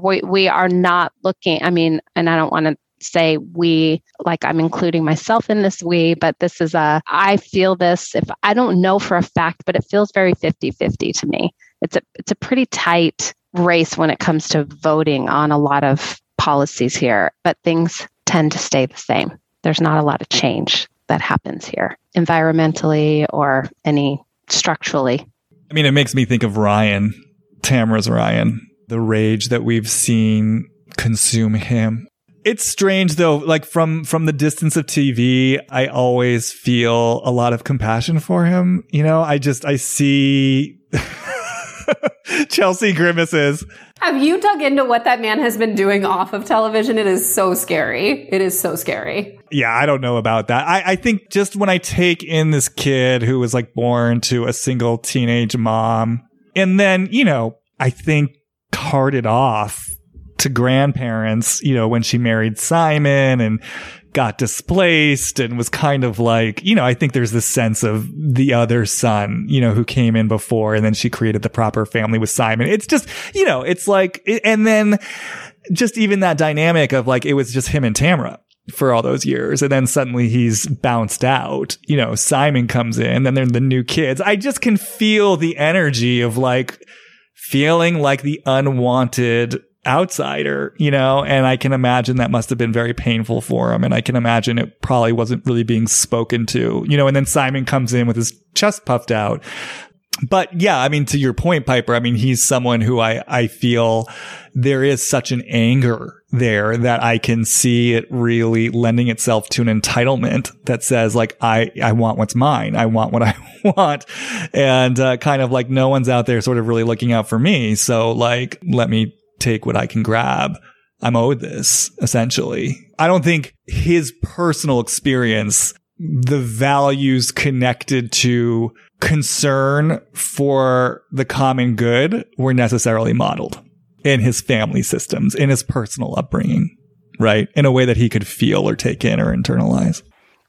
We, we are not looking, I mean, and I don't want to say we like i'm including myself in this we but this is a i feel this if i don't know for a fact but it feels very 50-50 to me it's a it's a pretty tight race when it comes to voting on a lot of policies here but things tend to stay the same. There's not a lot of change that happens here environmentally or any structurally. I mean, it makes me think of Ryan, Tamara's Ryan, the rage that we've seen consume him. It's strange though, like from, from the distance of TV, I always feel a lot of compassion for him. You know, I just, I see Chelsea grimaces. Have you dug into what that man has been doing off of television? It is so scary. It is so scary. Yeah, I don't know about that. I, I think just when I take in this kid who was like born to a single teenage mom, and then, you know, I think carted off to grandparents, you know, when she married Simon and got displaced and was kind of like, you know, I think there's this sense of the other son, you know, who came in before and then she created the proper family with Simon. It's just, you know, it's like, and then just even that dynamic of like, it was just him and Tamra for all those years. And then suddenly he's bounced out. You know, Simon comes in, and then they're the new kids. I just can feel the energy of like feeling like the unwanted outsider, you know, and I can imagine that must have been very painful for him. And I can imagine it probably wasn't really being spoken to, you know, and then Simon comes in with his chest puffed out. But yeah, I mean, to your point, Piper, I mean, he's someone who I, I feel there is such an anger there that I can see it really lending itself to an entitlement that says like, I, I want what's mine. I want what I want. And, uh, kind of like no one's out there sort of really looking out for me. So like, let me take what I can grab. I'm owed this essentially. I don't think his personal experience, the values connected to concern for the common good were necessarily modeled in his family systems, in his personal upbringing, right? In a way that he could feel or take in or internalize.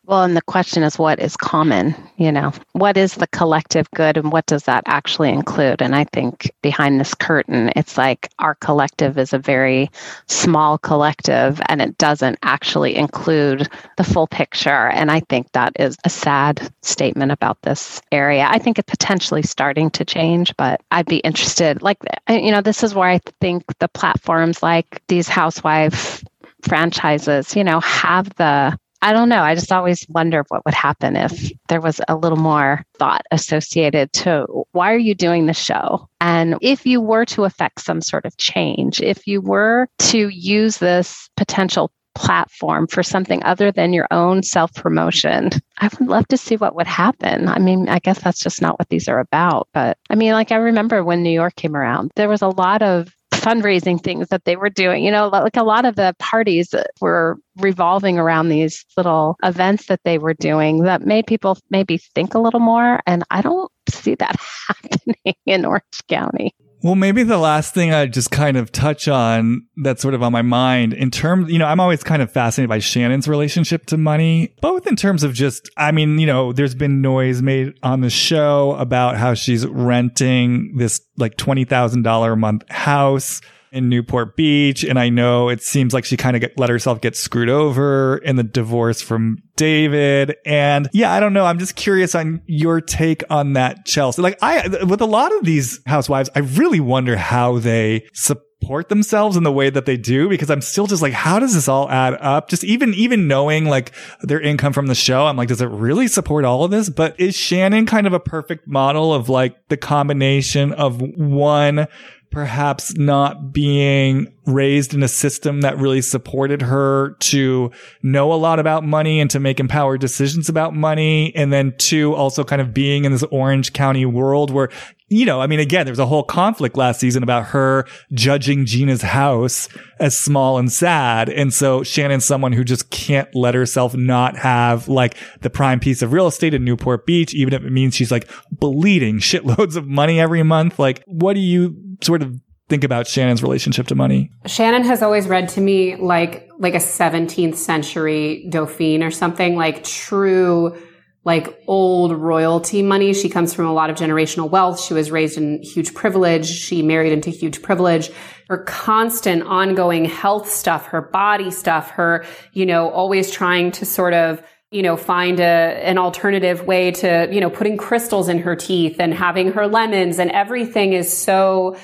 Well, and the question is what is common? You know, what is the collective good and what does that actually include? And I think behind this curtain, it's like our collective is a very small collective and it doesn't actually include the full picture. And I think that is a sad statement about this area. I think it's potentially starting to change, but I'd be interested. Like, uh, you know, this is where I think the platforms like these housewife franchises, you know, have the I don't know. I just always wonder what would happen if there was a little more thought associated to why are you doing the show? And if you were to affect some sort of change, if you were to use this potential platform for something other than your own self promotion, I would love to see what would happen. I mean, I guess that's just not what these are about. But I mean, like I remember when New York came around, there was a lot of fundraising things that they were doing. You know, like a lot of the parties were revolving around these little events that they were doing that made people maybe think a little more. And I don't see that happening in Orange County. Well, maybe the last thing I just kind of touch on that's sort of on my mind in terms, you know, I'm always kind of fascinated by Shannon's relationship to money, both in terms of just, I mean, you know, there's been noise made on the show about how she's renting this like $20,000 a month house in Newport Beach. And I know it seems like she kind of let herself get screwed over in the divorce from David. And yeah, I don't know. I'm just curious on your take on that, Chelsea. Like I, with a lot of these housewives, I really wonder how they support themselves in the way that they do because I'm still just like, how does this all add up? Just even, even knowing like their income from the show, I'm like, does it really support all of this? But is Shannon kind of a perfect model of like the combination of one perhaps not being raised in a system that really supported her to know a lot about money and to make empowered decisions about money. And then two, also kind of being in this Orange County world where you know, I mean, again, there was a whole conflict last season about her judging Gina's house as small and sad. And so Shannon's someone who just can't let herself not have like the prime piece of real estate in Newport Beach, even if it means she's like bleeding shitloads of money every month. Like, what do you sort of think about Shannon's relationship to money? Shannon has always read to me like, like a 17th century Dauphine or something like true like old royalty money. She comes from a lot of generational wealth. She was raised in huge privilege. She married into huge privilege. Her constant ongoing health stuff, her body stuff, her, you know, always trying to sort of, you know, find a, an alternative way to, you know, putting crystals in her teeth and having her lemons and everything is so,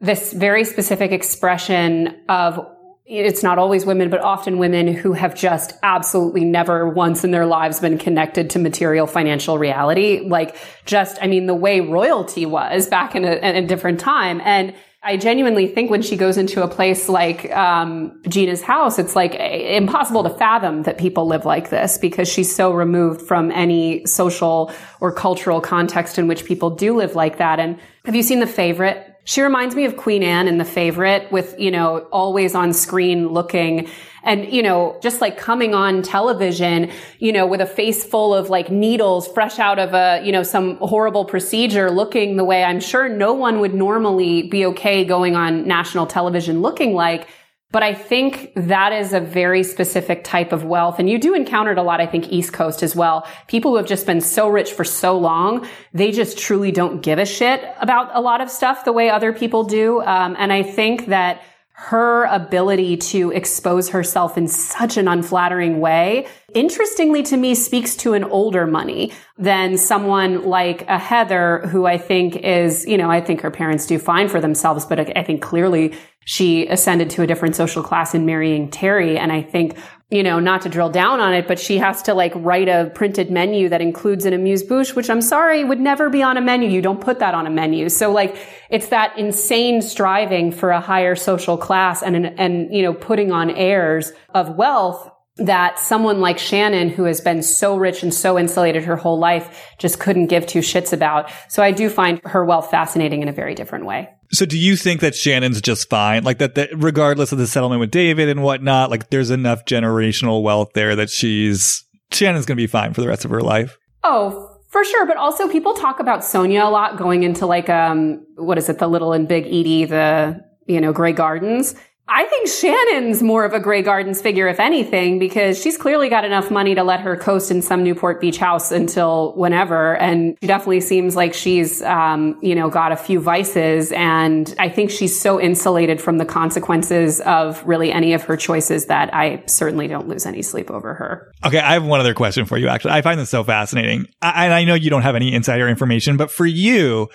this very specific expression of it's not always women, but often women who have just absolutely never once in their lives been connected to material financial reality. Like just, I mean, the way royalty was back in a, in a different time. And I genuinely think when she goes into a place like um, Gina's house, it's like impossible to fathom that people live like this because she's so removed from any social or cultural context in which people do live like that. And have you seen The Favorite? She reminds me of Queen Anne in The Favorite with, you know, always on screen looking and, you know, just like coming on television, you know, with a face full of like needles fresh out of a, you know, some horrible procedure looking the way I'm sure no one would normally be okay going on national television looking like. But I think that is a very specific type of wealth. And you do encounter it a lot, I think, East Coast as well. People who have just been so rich for so long, they just truly don't give a shit about a lot of stuff the way other people do. Um, and I think that her ability to expose herself in such an unflattering way, interestingly to me, speaks to an older money than someone like a Heather, who I think is, you know, I think her parents do fine for themselves, but I think clearly she ascended to a different social class in marrying Terry. And I think, you know, not to drill down on it, but she has to like write a printed menu that includes an amuse bouche, which I'm sorry would never be on a menu. You don't put that on a menu. So like it's that insane striving for a higher social class and, and, you know, putting on airs of wealth that someone like Shannon, who has been so rich and so insulated her whole life, just couldn't give two shits about. So I do find her wealth fascinating in a very different way. So do you think that Shannon's just fine? Like that, that regardless of the settlement with David and whatnot, like there's enough generational wealth there that she's, Shannon's going to be fine for the rest of her life? Oh, for sure, but also people talk about Sonja a lot going into like um what is it, the little and big Edie, the you know, Grey Gardens. I think Shannon's more of a Grey Gardens figure, if anything, because she's clearly got enough money to let her coast in some Newport Beach house until whenever. And she definitely seems like she's, um, you know, got a few vices. And I think she's so insulated from the consequences of really any of her choices that I certainly don't lose any sleep over her. Okay. I have one other question for you, actually. I find this so fascinating. I, and I know you don't have any insider information, but for you,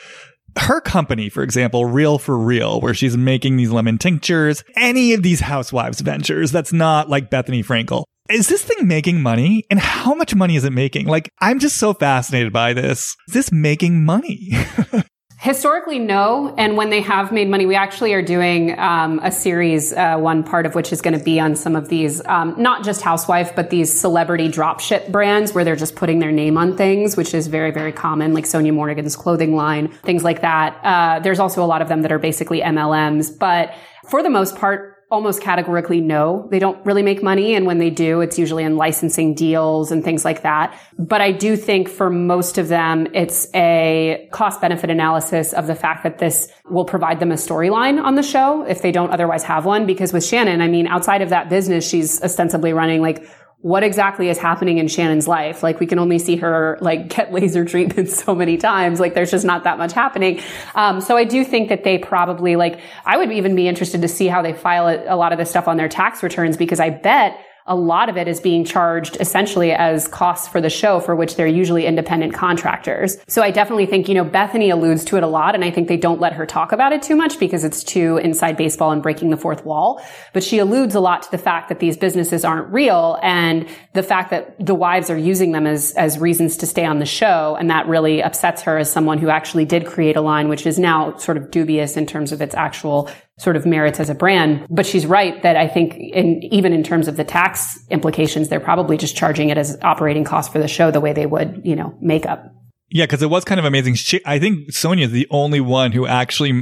her company, for example, Real for Real, where she's making these lemon tinctures, any of these housewives ventures that's not like Bethenny Frankel. Is this thing making money? And how much money is it making? Like, I'm just so fascinated by this. Is this making money? Historically, no. And when they have made money, we actually are doing um, a series, uh, one part of which is going to be on some of these, um, not just housewife, but these celebrity dropship brands where they're just putting their name on things, which is very, very common, like Sonja Morgan's clothing line, things like that. Uh, there's also a lot of them that are basically MLMs, but for the most part, almost categorically no. They don't really make money. And when they do, it's usually in licensing deals and things like that. But I do think for most of them, it's a cost benefit analysis of the fact that this will provide them a storyline on the show if they don't otherwise have one. Because with Shannon, I mean, outside of that business, she's ostensibly running like what exactly is happening in Shannon's life. Like we can only see her like get laser treatment so many times. Like there's just not that much happening. Um, so I do think that they probably like, I would even be interested to see how they file a lot of this stuff on their tax returns because I bet a lot of it is being charged essentially as costs for the show for which they're usually independent contractors. So I definitely think, you know, Bethenny alludes to it a lot and I think they don't let her talk about it too much because it's too inside baseball and breaking the fourth wall. But she alludes a lot to the fact that these businesses aren't real and the fact that the wives are using them as, as reasons to stay on the show. And that really upsets her as someone who actually did create a line, which is now sort of dubious in terms of its actual sort of merits as a brand. But she's right that I think in, even in terms of the tax implications, they're probably just charging it as operating cost for the show the way they would, you know, makeup. Yeah, because it was kind of amazing. She, I think Sonja is the only one who actually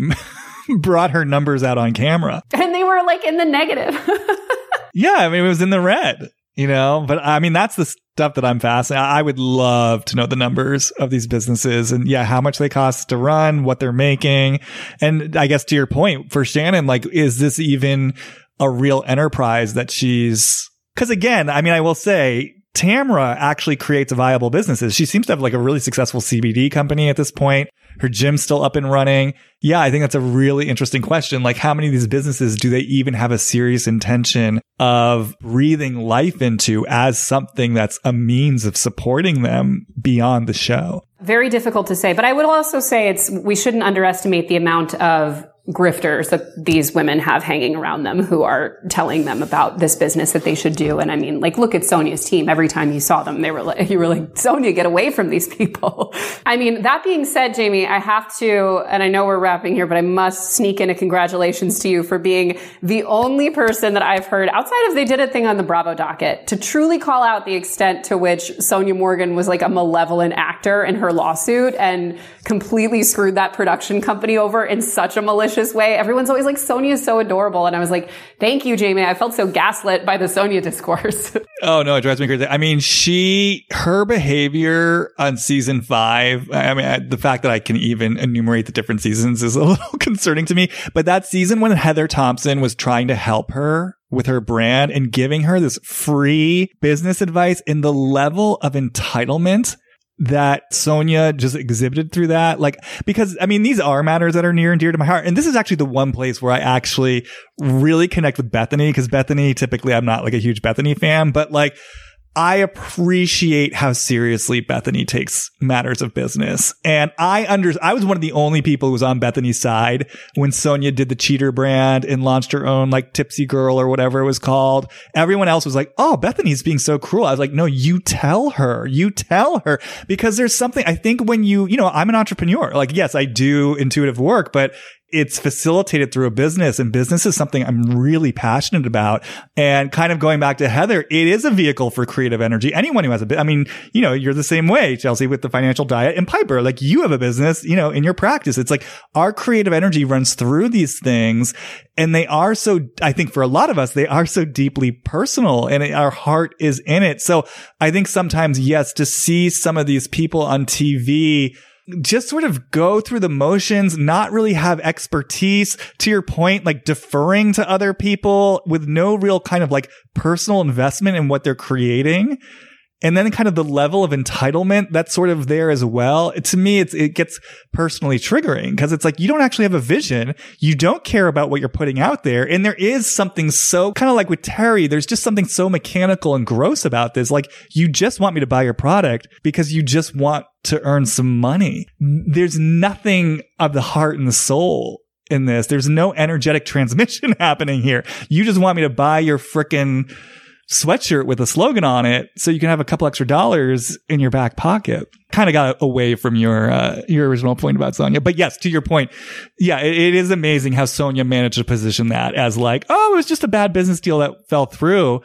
brought her numbers out on camera. And they were like in the negative. yeah, I mean, it was in the red you know? But i mean that's the stuff that i'm fascinated i would love to know the numbers of these businesses and yeah how much they cost to run what they're making. And i guess to your point for shannon like is this even a real enterprise that she's because again i mean i will say Tamra actually creates viable businesses. She seems to have like a really successful CBD company at this point. Her gym's still up and running. Yeah, I think that's a really interesting question. Like, how many of these businesses do they even have a serious intention of breathing life into as something that's a means of supporting them beyond the show? Very difficult to say, but I would also say it's, we shouldn't underestimate the amount of grifters that these women have hanging around them who are telling them about this business that they should do. And I mean, like, look at Sonja's team. Every time you saw them, they were like, you were like, Sonja, get away from these people. I mean, that being said, Jamie, I have to, and I know we're wrapping here, but I must sneak in a congratulations to you for being the only person that I've heard outside of they did a thing on the Bravo docket to truly call out the extent to which Sonja Morgan was like a malevolent actor in her lawsuit and completely screwed that production company over in such a malicious precocious way. Everyone's always like, Sonja's so adorable. And I was like, thank you, Jamie. I felt so gaslit by the Sonja discourse. oh no, it drives me crazy. I mean, she, her behavior on season five, I mean, the fact that I can even enumerate the different seasons is a little concerning to me, but that season when Heather Thomson was trying to help her with her brand and giving her this free business advice in the level of entitlement that Sonja just exhibited through that. Like, because I mean, these are matters that are near and dear to my heart. And this is actually the one place where I actually really connect with Bethenny because Bethenny, typically I'm not like a huge Bethenny fan, but like, I appreciate how seriously Bethenny takes matters of business. And I under, I was one of the only people who was on Bethenny's side when Sonja did the cheater brand and launched her own like tipsy girl or whatever it was called. Everyone else was like, Oh, Bethenny's being so cruel. I was like, no, you tell her, you tell her because there's something I think when you, you know, I'm an entrepreneur. Like, yes, I do intuitive work, but it's facilitated through a business and business is something I'm really passionate about. And kind of going back to Heather, it is a vehicle for creative energy. Anyone who has a I mean, you know, you're the same way, Chelsea, with the financial diet and Piper. Like you have a business, you know, in your practice. It's like our creative energy runs through these things and they are so, I think for a lot of us, they are so deeply personal and our heart is in it. So I think sometimes, yes, to see some of these people on TV, just sort of go through the motions, not really have expertise to your point, like deferring to other people with no real kind of like personal investment in what they're creating. And then kind of the level of entitlement that's sort of there as well. to me, it's, it gets personally triggering because it's like you don't actually have a vision. You don't care about what you're putting out there. And there is something so kind of like with Terry, there's just something so mechanical and gross about this. Like you just want me to buy your product because you just want to earn some money. There's nothing of the heart and the soul in this. There's no energetic transmission happening here. You just want me to buy your frickin' sweatshirt with a slogan on it so you can have a couple extra dollars in your back pocket. Kind of got away from your uh, your original point about Sonja. But yes, to your point, yeah, it, it is amazing how Sonja managed to position that as like, oh, it was just a bad business deal that fell through.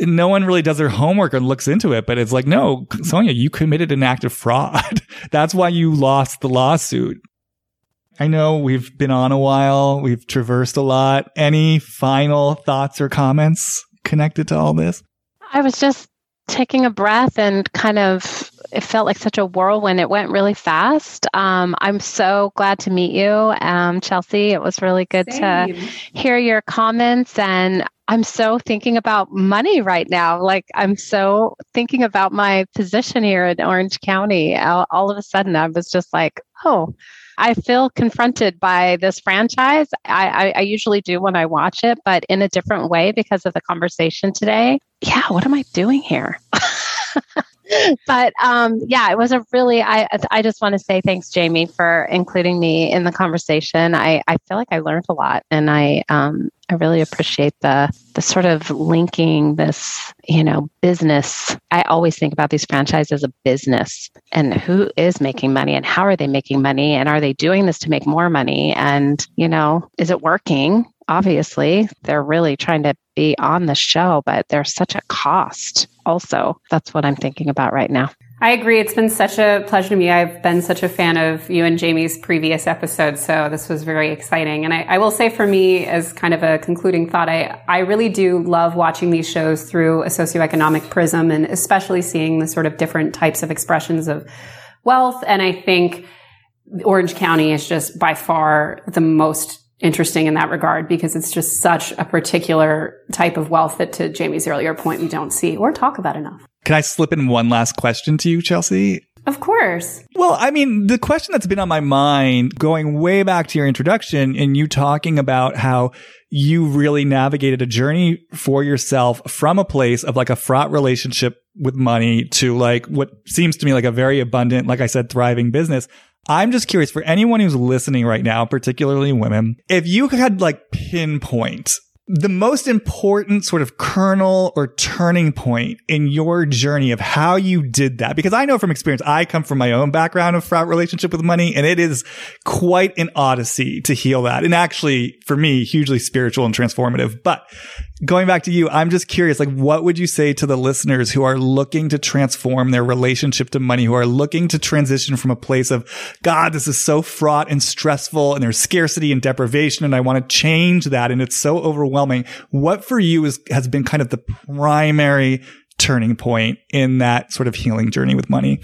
No one really does their homework and looks into it, but it's like, no, Sonja, you committed an act of fraud. That's why you lost the lawsuit. I know we've been on a while. We've traversed a lot. Any final thoughts or comments? Connected to all this? I was just taking a breath and kind of it felt like such a whirlwind. It went really fast. Um, I'm so glad to meet you, um, Chelsea. It was really good Same. to hear your comments. And I'm so thinking about money right now. Like, I'm so thinking about my position here in Orange County. All, all of a sudden, I was just like, oh, I feel confronted by this franchise. I, I, I usually do when I watch it, but in a different way because of the conversation today. Yeah, what am I doing here? but um, yeah, it was a really. I I just want to say thanks, Jamie, for including me in the conversation. I I feel like I learned a lot, and I um I really appreciate the the sort of linking this you know business. I always think about these franchises as a business, and who is making money, and how are they making money, and are they doing this to make more money, and you know is it working? obviously they're really trying to be on the show, but there's such a cost also. That's what I'm thinking about right now. I agree. It's been such a pleasure to me. I've been such a fan of you and Jamie's previous episodes, so this was very exciting. And I, I, will say for me, as kind of a concluding thought, I, I really do love watching these shows through a socioeconomic prism and especially seeing the sort of different types of expressions of wealth. And I think Orange County is just by far the most interesting in that regard because it's just such a particular type of wealth that to Jamie's earlier point, we don't see or talk about enough. Can I slip in one last question to you, Chelsea? Of course. Well, I mean, the question that's been on my mind going way back to your introduction and you talking about how you really navigated a journey for yourself from a place of like a fraught relationship with money to like what seems to me like a very abundant, like I said, thriving business. I'm just curious for anyone who's listening right now, particularly women, if you had like pinpoint the most important sort of kernel or turning point in your journey of how you did that? Because I know from experience, I come from my own background of fraught relationship with money, and it is quite an odyssey to heal that. And actually, for me, hugely spiritual and transformative. But going back to you, I'm just curious, like, what would you say to the listeners who are looking to transform their relationship to money, who are looking to transition from a place of, God, this is so fraught and stressful and there's scarcity and deprivation. And I want to change that. And it's so overwhelming. What for you is, has been kind of the primary turning point in that sort of healing journey with money?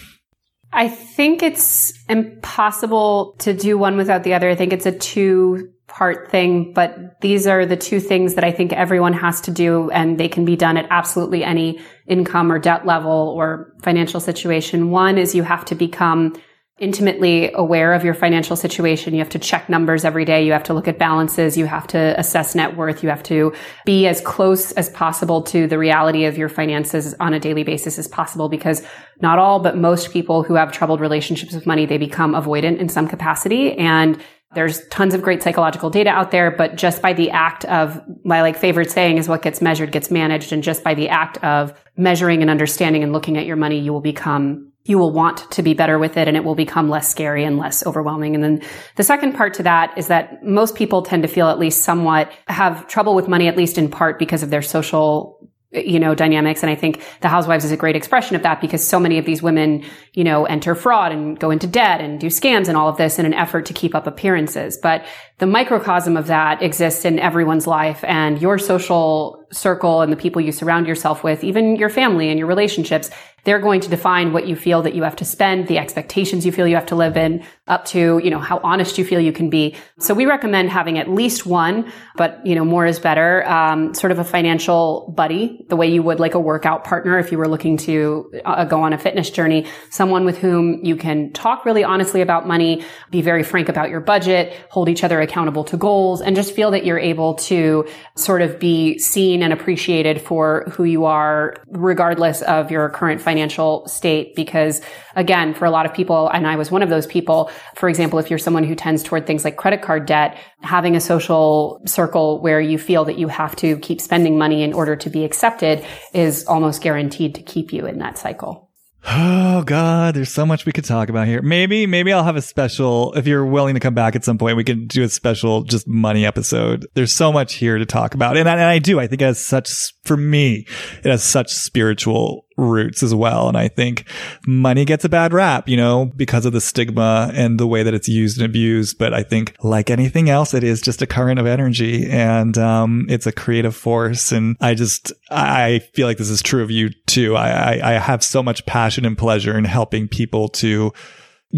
I think it's impossible to do one without the other. I think it's a two part thing, but these are the two things that I think everyone has to do and they can be done at absolutely any income or debt level or financial situation. One is you have to become intimately aware of your financial situation. You have to check numbers every day. You have to look at balances. You have to assess net worth. You have to be as close as possible to the reality of your finances on a daily basis as possible because not all, but most people who have troubled relationships with money, they become avoidant in some capacity. And there's tons of great psychological data out there, but just by the act of my like favorite saying is what gets measured gets managed. And just by the act of measuring and understanding and looking at your money, you will become you will want to be better with it and it will become less scary and less overwhelming. And then the second part to that is that most people tend to feel at least somewhat have trouble with money, at least in part because of their social you know, dynamics. And I think the housewives is a great expression of that because so many of these women, you know, enter fraud and go into debt and do scams and all of this in an effort to keep up appearances. But the microcosm of that exists in everyone's life and your social circle and the people you surround yourself with, even your family and your relationships, they're going to define what you feel that you have to spend, the expectations you feel you have to live in, up to, you know, how honest you feel you can be. So we recommend having at least one, but, you know, more is better, um, sort of a financial buddy, the way you would like a workout partner if you were looking to uh, go on a fitness journey, someone with whom you can talk really honestly about money, be very frank about your budget, hold each other accountable to goals, and just feel that you're able to sort of be seen and appreciated for who you are, regardless of your current financial state. Because again, for a lot of people, and I was one of those people, for example, if you're someone who tends toward things like credit card debt, having a social circle where you feel that you have to keep spending money in order to be accepted is almost guaranteed to keep you in that cycle. Oh God, there's so much we could talk about here. Maybe, maybe I'll have a special. If you're willing to come back at some point, we can do a special just money episode. There's so much here to talk about, and I, and I do. I think it has such, for me, it has such spiritual roots as well. And I think money gets a bad rap, you know, because of the stigma and the way that it's used and abused. But I think like anything else, it is just a current of energy and, um, it's a creative force. And I just, I feel like this is true of you too. I, I, I have so much passion and pleasure in helping people to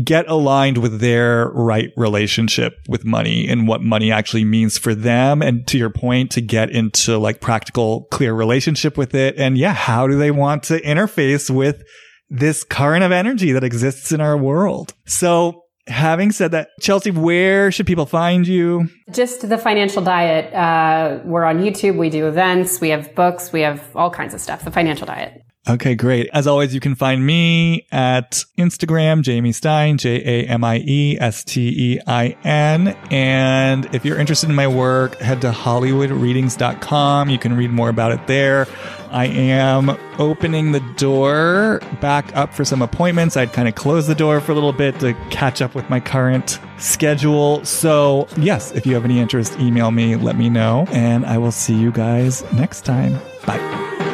get aligned with their right relationship with money and what money actually means for them. And to your point, to get into like practical, clear relationship with it. And yeah, how do they want to interface with this current of energy that exists in our world? So having said that, Chelsea, where should people find you? Just the financial diet. Uh, we're on YouTube. We do events. We have books. We have all kinds of stuff. The financial diet. Okay, great. As always, you can find me at Instagram, Jamie Stein, J A M I E S T E I N. And if you're interested in my work, head to HollywoodReadings.com. You can read more about it there. I am opening the door back up for some appointments. I'd kind of close the door for a little bit to catch up with my current schedule. So, yes, if you have any interest, email me, let me know, and I will see you guys next time. Bye.